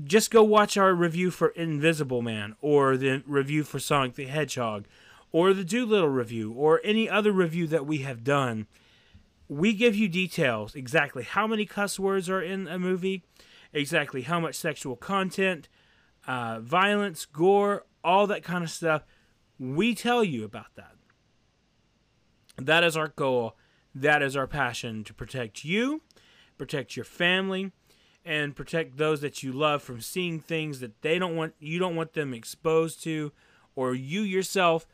Just go watch our review for Invisible Man or the review for Sonic the Hedgehog or the Dolittle review or any other review that we have done. We give you details exactly how many cuss words are in a movie, exactly how much sexual content, uh, violence, gore, all that kind of stuff. We tell you about that. That is our goal. That is our passion to protect you, protect your family, and protect those that you love from seeing things that they don't want you don't want them exposed to or you yourself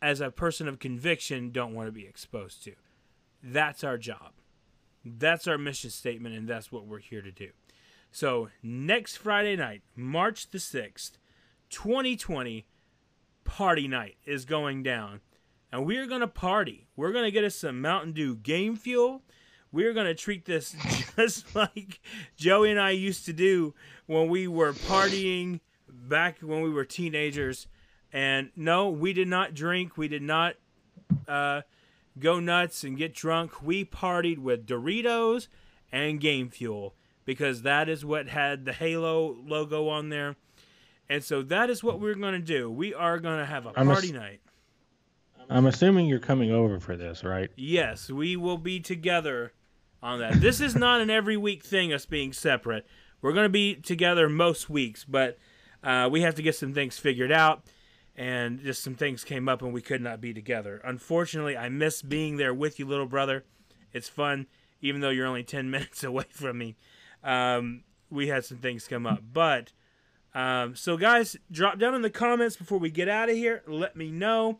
as a person of conviction don't want to be exposed to. That's our job. That's our mission statement and that's what we're here to do. So, next Friday night, March the 6th, 2020, party night is going down. And we are going to party. We're going to get us some Mountain Dew game fuel. We're going to treat this just like Joey and I used to do when we were partying back when we were teenagers. And no, we did not drink. We did not uh, go nuts and get drunk. We partied with Doritos and game fuel because that is what had the Halo logo on there. And so that is what we're going to do. We are going to have a I'm party s- night. I'm assuming you're coming over for this, right? Yes, we will be together on that. This is not an every week thing, us being separate. We're going to be together most weeks, but uh, we have to get some things figured out, and just some things came up, and we could not be together. Unfortunately, I miss being there with you, little brother. It's fun, even though you're only 10 minutes away from me. Um, we had some things come up. But, um, so guys, drop down in the comments before we get out of here. Let me know.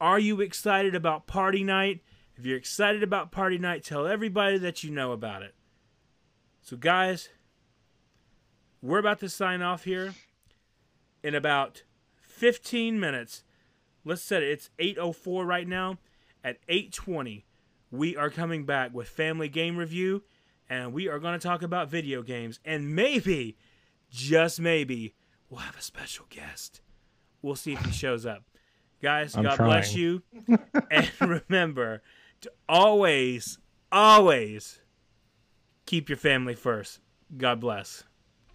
Are you excited about party night? If you're excited about party night, tell everybody that you know about it. So, guys, we're about to sign off here in about 15 minutes. Let's set it. It's 8:04 right now. At 8:20, we are coming back with Family Game Review, and we are going to talk about video games, and maybe, just maybe, we'll have a special guest. We'll see if he shows up. Guys, I'm God bless you. and remember to always, always keep your family first. God bless.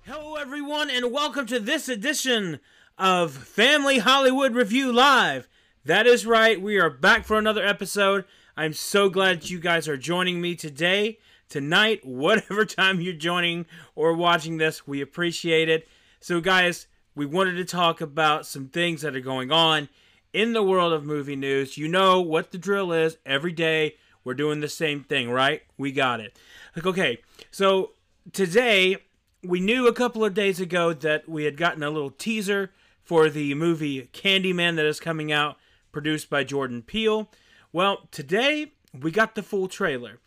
Hello, everyone, and welcome to this edition of Family Hollywood Review Live. That is right, we are back for another episode. I'm so glad you guys are joining me today, tonight, whatever time you're joining or watching this. We appreciate it. So, guys, we wanted to talk about some things that are going on in the world of movie news. You know what the drill is. Every day we're doing the same thing, right? We got it. Like, okay, so today we knew a couple of days ago that we had gotten a little teaser for the movie Candyman that is coming out, produced by Jordan Peele. Well, today we got the full trailer.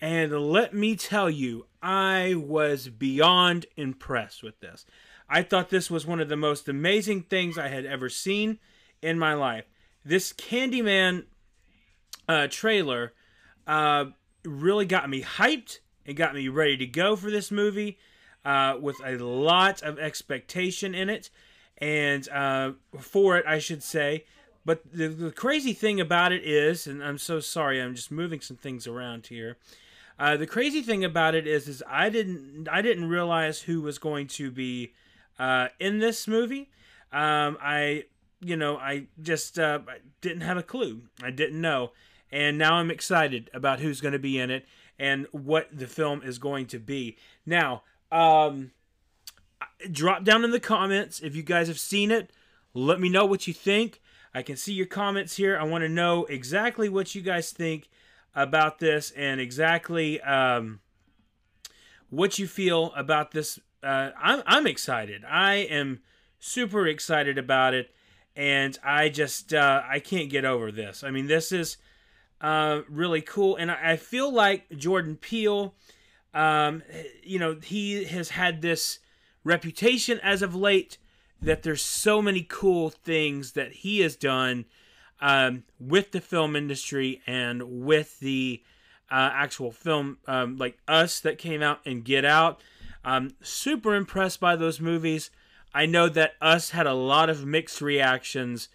And let me tell you, I was beyond impressed with this. I thought this was one of the most amazing things I had ever seen in my life. This Candyman uh, trailer uh, really got me hyped and got me ready to go for this movie uh, with a lot of expectation in it, and uh, for it, I should say. But the, the, crazy thing about it is, and I'm so sorry, I'm just moving some things around here. Uh, the crazy thing about it is, is I didn't I didn't realize who was going to be uh, in this movie. Um, I you know I just uh, didn't have a clue. I didn't know, and now I'm excited about who's going to be in it and what the film is going to be. Now, um, drop down in the comments if you guys have seen it. Let me know what you think. I can see your comments here. I want to know exactly what you guys think about this and exactly um, what you feel about this. Uh, I'm, I'm excited. I am super excited about it, and I just uh, I can't get over this. I mean, this is uh, really cool, and I, feel like Jordan Peele. Um, you know, he has had this reputation as of late that there's so many cool things that he has done um, with the film industry and with the uh, actual film, um, like Us that came out and Get Out. I'm super impressed by those movies. I know that Us had a lot of mixed reactions,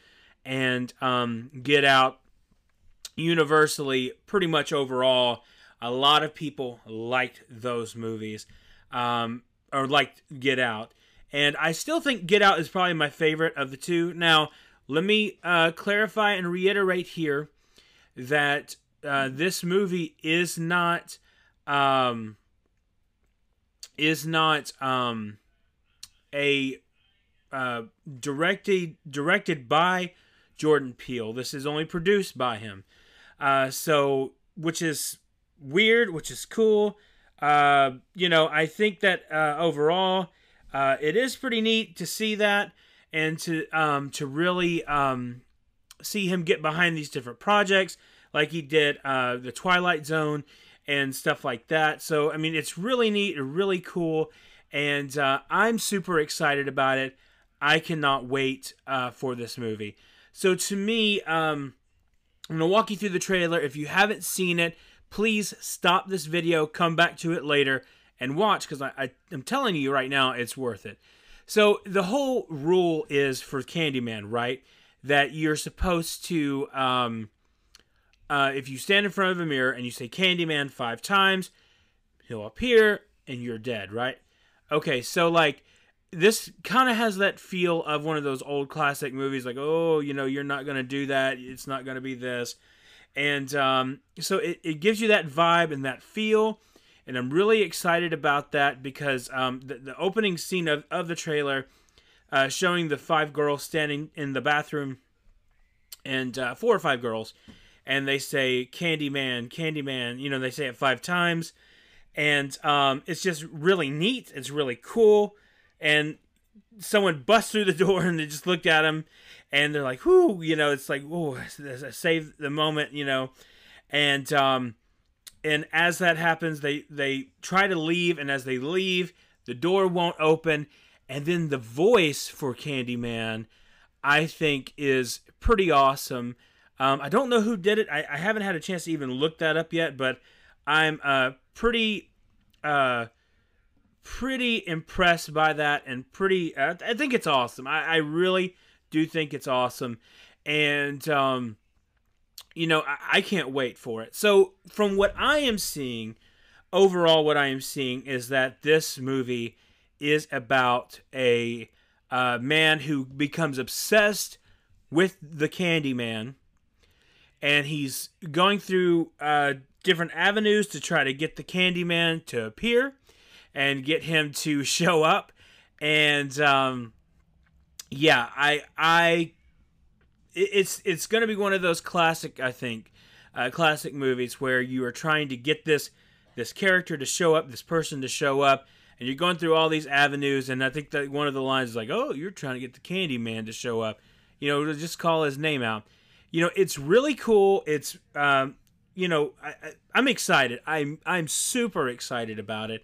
and um, Get Out, universally, pretty much overall, a lot of people liked those movies, um, or liked Get Out. And I still think Get Out is probably my favorite of the two. Now, let me uh, clarify and reiterate here that uh, this movie is not um, is not um, a uh, directed directed by Jordan Peele. This is only produced by him. Uh, so, which is weird, which is cool. Uh, you know, I think that uh, overall uh, it is pretty neat to see that and to um, to really um, see him get behind these different projects like he did uh, the Twilight Zone and stuff like that. So I mean, it's really neat really cool, and I'm super excited about it. I cannot wait uh, for this movie. So to me, um, I'm gonna walk you through the trailer. If you haven't seen it, please stop this video, come back to it later, and watch because I, I am telling you right now it's worth it. So the whole rule is for Candyman, right? That you're supposed to, um, uh, if you stand in front of a mirror and you say Candyman five times, he'll appear and you're dead, right? Okay, so like this kind of has that feel of one of those old classic movies, like oh, you know, you're not gonna do that. It's not gonna be this, and um, so it, it gives you that vibe and that feel and I'm really excited about that because um, the, the opening scene of, of the trailer, uh, showing the five girls standing in the bathroom, and uh, four or five girls, and they say Candyman, Candyman. You know, they say it five times, and um, it's just really neat. It's really cool, and someone busts through the door and they just looked at him, and they're like, "Whoo!" You know, it's like, "Oh, save the moment," you know, and um, and as that happens they they try to leave and as they leave the door won't open and then the voice for candyman i think is pretty awesome um, i don't know who did it I, I, haven't had a chance to even look that up yet but i'm uh, pretty uh, pretty impressed by that and pretty uh, i think it's awesome. I, I really do think it's awesome. And um, you know, I, I can't wait for it. So, from what I am seeing, overall, what I am seeing is that this movie is about a uh, man who becomes obsessed with the Candyman, and he's going through uh, different avenues to try to get the Candyman to appear and get him to show up. And um, yeah, I I it's it's going to be one of those classic, I think, uh, classic movies where you are trying to get this this character to show up, this person to show up, and you're going through all these avenues. And I think that one of the lines is like, "Oh, you're trying to get the Candy Man to show up," you know, just call his name out. You know, it's really cool. It's um, you know, I, am excited. I'm I'm super excited about it.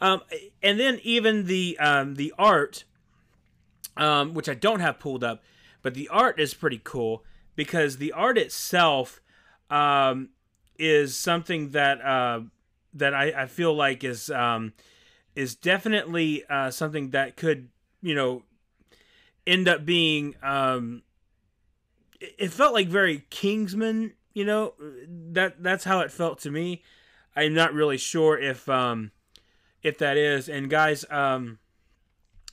Um, and then even the um, the art, um, which I don't have pulled up but the art is pretty cool because the art itself um, is something that uh, that I, I feel like is um, is definitely uh, something that could you know end up being um, it felt like very Kingsman you know that that's how it felt to me. I'm not really sure if um, if that is and guys um,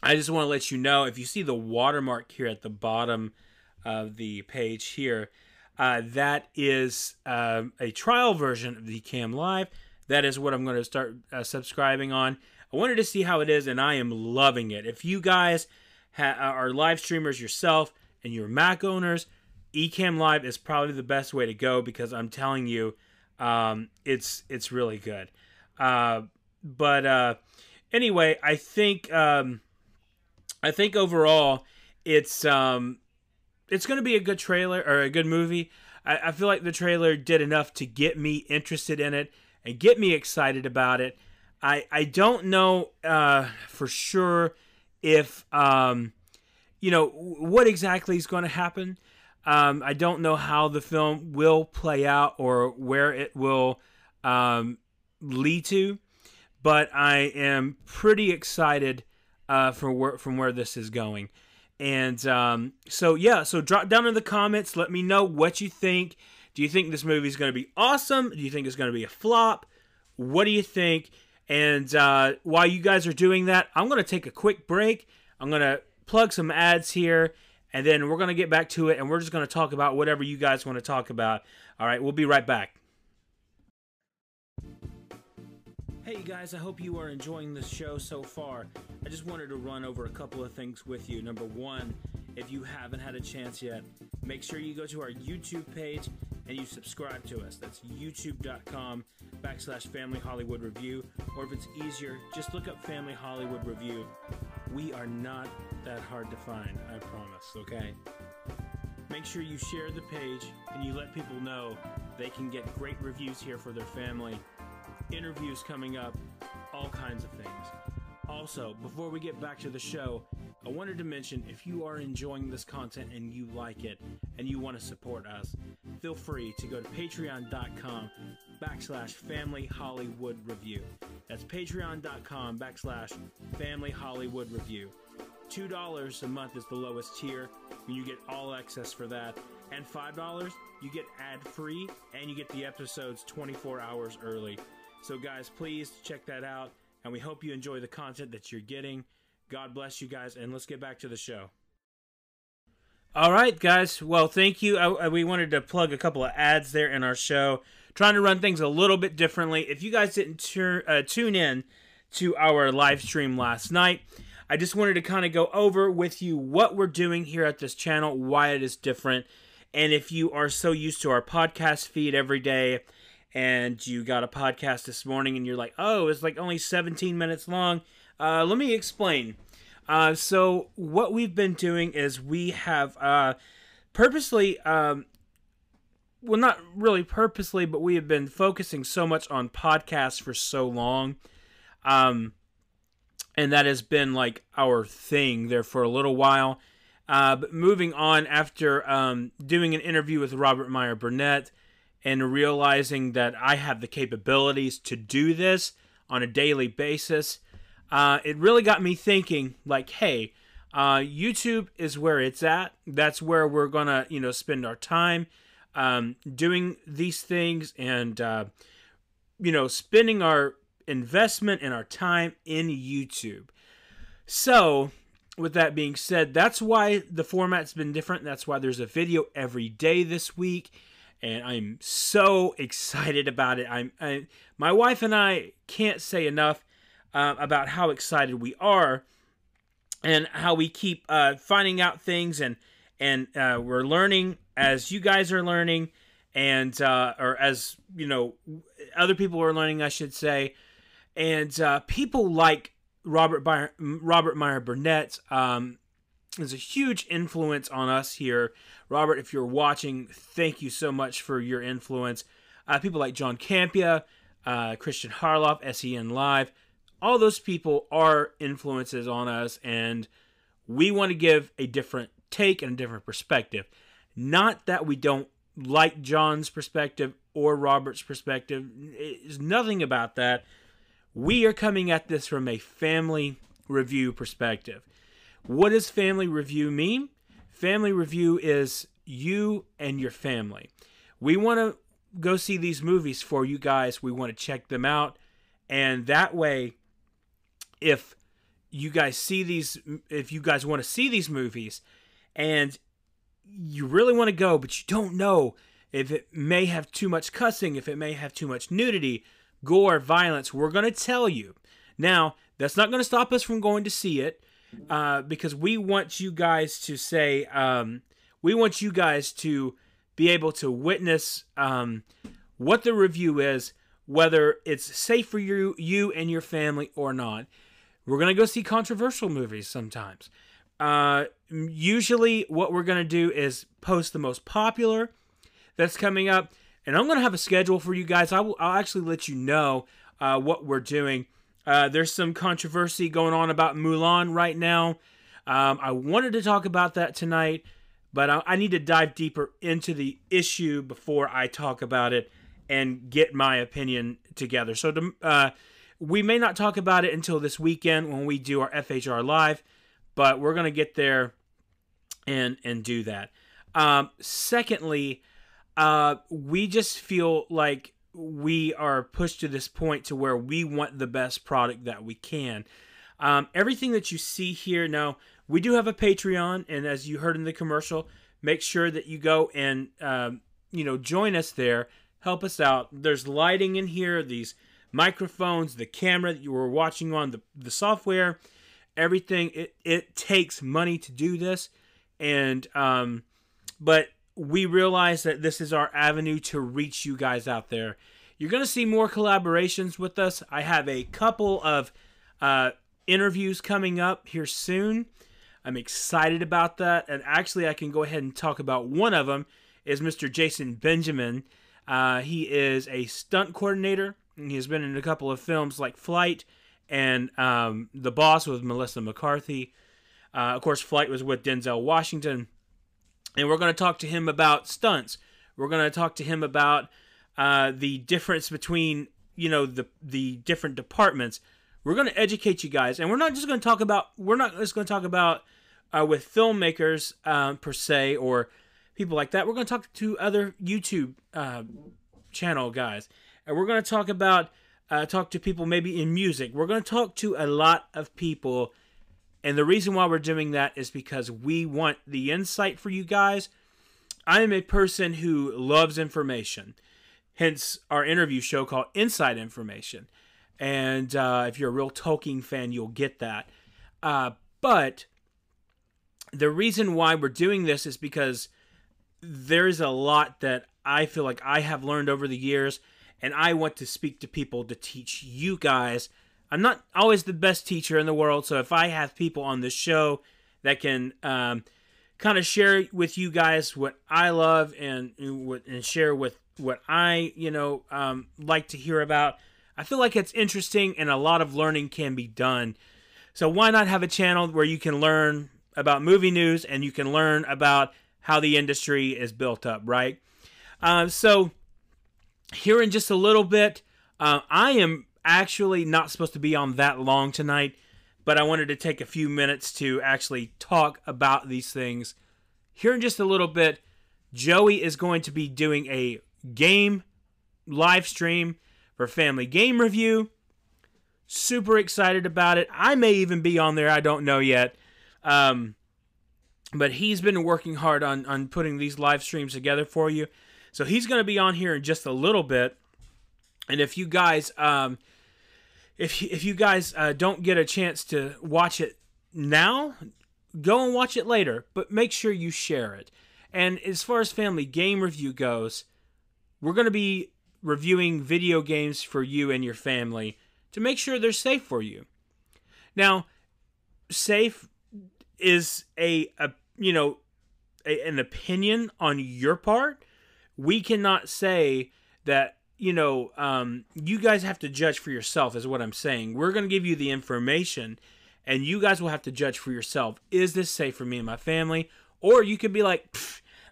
I just want to let you know if you see the watermark here at the bottom of the page here uh, that is uh, a trial version of the Cam Live. That is what I'm going to start uh, subscribing on. I wanted to see how it is, and I am loving it. If you guys ha- are live streamers yourself and you're Mac owners, Ecamm Live is probably the best way to go because I'm telling you, um, it's it's really good. But uh, anyway, I think um, I think overall it's um, it's going to be a good trailer or a good movie. I, I, feel like the trailer did enough to get me interested in it and get me excited about it. I I don't know uh, for sure if um, you know what exactly is going to happen. Um, I don't know how the film will play out or where it will um, lead to, but I am pretty excited uh, from where from where this is going. And um, so, yeah, so drop down in the comments. Let me know what you think. Do you think this movie is going to be awesome? Do you think it's going to be a flop? What do you think? And uh, while you guys are doing that, I'm going to take a quick break. I'm going to plug some ads here, and then we're going to get back to it, and we're just going to talk about whatever you guys want to talk about. All right, we'll be right back. Hey guys, I hope you are enjoying the show so far. I just wanted to run over a couple of things with you. Number one, if you haven't had a chance yet, make sure you go to our YouTube page and you subscribe to us. That's youtube.com backslash Family Hollywood Review. Or if it's easier, just look up Family Hollywood Review. We are not that hard to find, I promise, okay? Make sure you share the page and you let people know they can get great reviews here for their family interviews coming up, all kinds of things. Also, before we get back to the show, I wanted to mention if you are enjoying this content and you like it and you want to support us, feel free to go to patreon.com backslash family Hollywood review. That's patreon.com backslash family Hollywood review. $2 a month is the lowest tier, and you get all access for that. And $5, you get ad free and you get the episodes 24 hours early. So, guys, please check that out. And we hope you enjoy the content that you're getting. God bless you guys. And let's get back to the show. All right, guys. Well, thank you. I, I, we wanted to plug a couple of ads there in our show, trying to run things a little bit differently. If you guys didn't tur- uh, tune in to our live stream last night, I just wanted to kind of go over with you what we're doing here at this channel, why it is different. And if you are so used to our podcast feed every day, and you got a podcast this morning and you're like, oh, it's like only 17 minutes long. Uh, let me explain. Uh, so, what we've been doing is we have uh, purposely, um, well, not really purposely, but we have been focusing so much on podcasts for so long. Um, and that has been like our thing there for a little while. Uh, but moving on after um, doing an interview with Robert Meyer Burnett, and realizing that I have the capabilities to do this on a daily basis, uh, it really got me thinking like, hey, uh, YouTube is where it's at. That's where we're gonna, you know, spend our time um, doing these things and, uh, you know, spending our investment and our time in YouTube. So, with that being said, that's why the format's been different. That's why there's a video every day this week and I'm so excited about it. I'm I, my wife and I can't say enough uh, about how excited we are, and how we keep uh, finding out things, and and uh, we're learning as you guys are learning, and uh, or as you know other people are learning, I should say, and uh, people like Robert Meyer, Robert Meyer Burnett um, is a huge influence on us here Robert, if you're watching, thank you so much for your influence. Uh, people like John Campea, uh, Christian Harloff, SEN Live, all those people are influences on us, and we want to give a different take and a different perspective. Not that we don't like John's perspective or Robert's perspective. It's nothing about that. We are coming at this from a family review perspective. What does family review mean? Family review is you and your family. We want to go see these movies for you guys. We want to check them out. And that way, if you guys see these, if you guys want to see these movies and you really want to go, but you don't know if it may have too much cussing, if it may have too much nudity, gore, violence, we're going to tell you. Now, that's not going to stop us from going to see it uh, because we want you guys to say, um, we want you guys to be able to witness um, what the review is, whether it's safe for you, you and your family or not. We're to go see controversial movies sometimes. Uh, usually, what we're to do is post the most popular that's coming up. And I'm to have a schedule for you guys. I will, I'll actually let you know uh, what we're doing. Uh, there's some controversy going on about Mulan right now. Um, I wanted to talk about that tonight, but I, I, need to dive deeper into the issue before I talk about it and get my opinion together. So to, uh, we may not talk about it until this weekend when we do our FHR live, but we're going to get there and and do that. Um, secondly, uh, we just feel like we are pushed to this point to where we want the best product that we can. Um, everything that you see here now, we do have a Patreon, and as you heard in the commercial, make sure that you go and um, you know join us there, help us out. There's lighting in here, these microphones, the camera that you were watching on, the the software, everything. It it takes money to do this, and um, but we realize that this is our avenue to reach you guys out there. You're going to see more collaborations with us. I have a couple of uh, interviews coming up here soon. I'm excited about that. And actually, I can go ahead and talk about one of them is Mr. Jason Benjamin. Uh, he is a stunt coordinator. He has been in a couple of films like Flight and um, The Boss with Melissa McCarthy. Uh, of course, Flight was with Denzel Washington and we're going to talk to him about stunts. We're going to talk to him about uh, the difference between you know the the different departments. We're going to educate you guys, and we're not just going to talk about. We're not just going to talk about uh, with filmmakers um, per se or people like that. We're going to talk to other YouTube uh, channel guys, and we're going to talk about uh, talk to people maybe in music. We're going to talk to a lot of people and the reason why we're doing that is because we want the insight for you guys. I am a person who loves information, hence our interview show called Inside Information. And uh, if you're a real Tolkien fan, you'll get that. Uh, but the reason why we're doing this is because there's a lot that I feel like I have learned over the years, and I want to speak to people to teach you guys I'm not always the best teacher in the world, so if I have people on this show that can um, kind of share with you guys what I love and and share with what I you know um, like to hear about, I feel like it's interesting and a lot of learning can be done. So why not have a channel where you can learn about movie news and you can learn about how the industry is built up, right? Uh, so here in just a little bit, uh, I am actually not supposed to be on that long tonight, but I wanted to take a few minutes to actually talk about these things. Here in just a little bit, Joey is going to be doing a game live stream for Family Game Review. Super excited about it. I may even be on there. I don't know yet. Um, but he's been working hard on, on putting these live streams together for you. So he's going to be on here in just a little bit. And if you guys um, if if you guys uh, don't get a chance to watch it now, go and watch it later. But make sure you share it. And as far as family game review goes, we're going to be reviewing video games for you and your family to make sure they're safe for you. Now, safe is a, a you know a, an opinion on your part. We cannot say that you know, um, you guys have to judge for yourself, is what I'm saying. We're going to give you the information, and you guys will have to judge for yourself. Is this safe for me and my family? Or you could be like,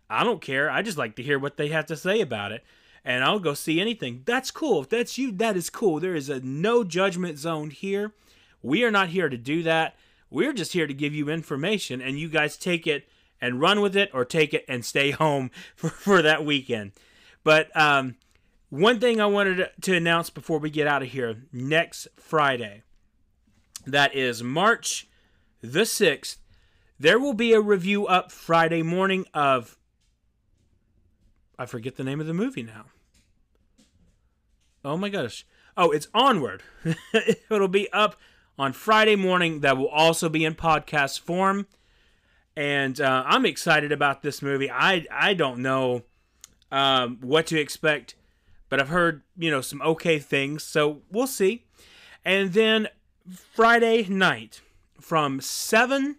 I don't care. I just like to hear what they have to say about it. and I'll go see anything. That's cool. If that's you, that is cool. There is a no judgment zone here. We are not here to do that. We're just here to give you information, and you guys take it and run with it, or take it and stay home for, for that weekend. But um, one thing I wanted to announce before we get out of here next Friday, that is March the 6th, there will be a review up Friday morning of. I forget the name of the movie now. Oh my gosh. Oh, it's Onward. It'll be up on Friday morning. That will also be in podcast form. And uh, I'm excited about this movie. I, I don't know um, what to expect, but I've heard, you know, some okay things. So we'll see. And then Friday night from 7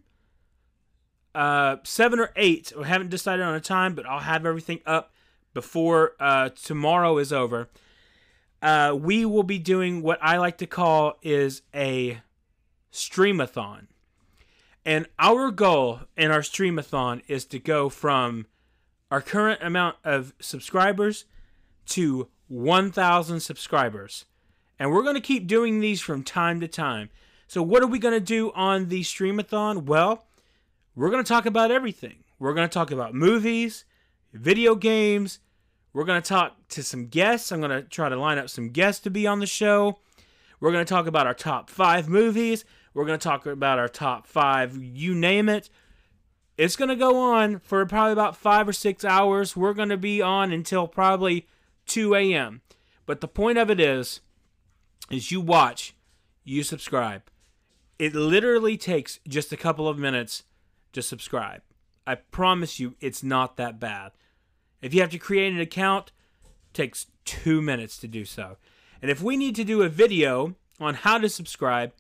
uh, 7 or 8 we haven't decided on a time but i'll have everything up before uh, tomorrow is over uh, we will be doing what i like to call is a streamathon and our goal in our streamathon is to go from our current amount of subscribers to 1000 subscribers and we're going to keep doing these from time to time so what are we going to do on the streamathon well we're going to talk about everything. We're going to talk about movies, video games. We're going to talk to some guests. I'm going to try to line up some guests to be on the show. We're going to talk about our top five movies. We're going to talk about our top five, you name it. It's going to go on for probably about five or six hours. We're going to be on until probably 2 a.m. But the point of it is, is you watch, you subscribe. It literally takes just a couple of minutes to subscribe. I promise you it's not that bad. If you have to create an account, takes 2 minutes to do so. And if we need to do a video on how to subscribe,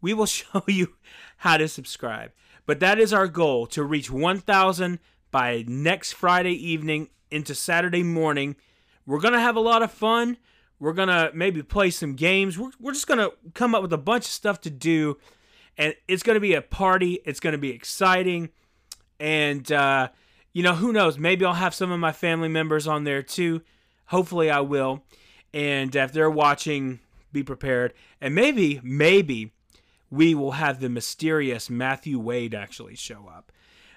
we will show you how to subscribe. But that is our goal to reach 1000 by next Friday evening into Saturday morning. We're going to have a lot of fun. We're going to maybe play some games. We're, we're just going to come up with a bunch of stuff to do and it's going to be a party. It's going to be exciting, and uh, you know who knows? Maybe I'll have some of my family members on there too. Hopefully, I will. And if they're watching, be prepared. And maybe, maybe we will have the mysterious Matthew Wade actually show up.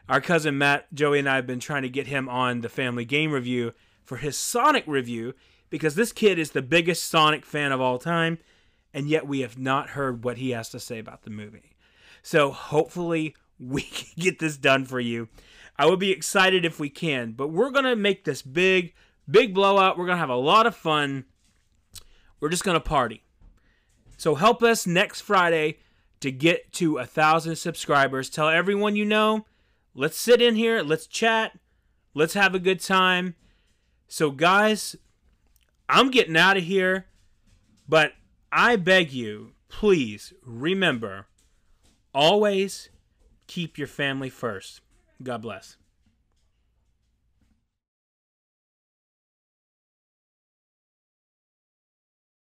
Our cousin Matt, Joey, and I have been trying to get him on the family game review for his Sonic review because this kid is the biggest Sonic fan of all time and yet we have not heard what he has to say about the movie. So hopefully we can get this done for you. I would be excited if we can, but we're going to make this big, big blowout. We're going to have a lot of fun. We're just going to party. So help us next Friday to get to a thousand subscribers. Tell everyone you know. Let's sit in here. Let's chat. Let's have a good time. So, guys, I'm getting out of here, but I beg you, please remember always keep your family first. God bless.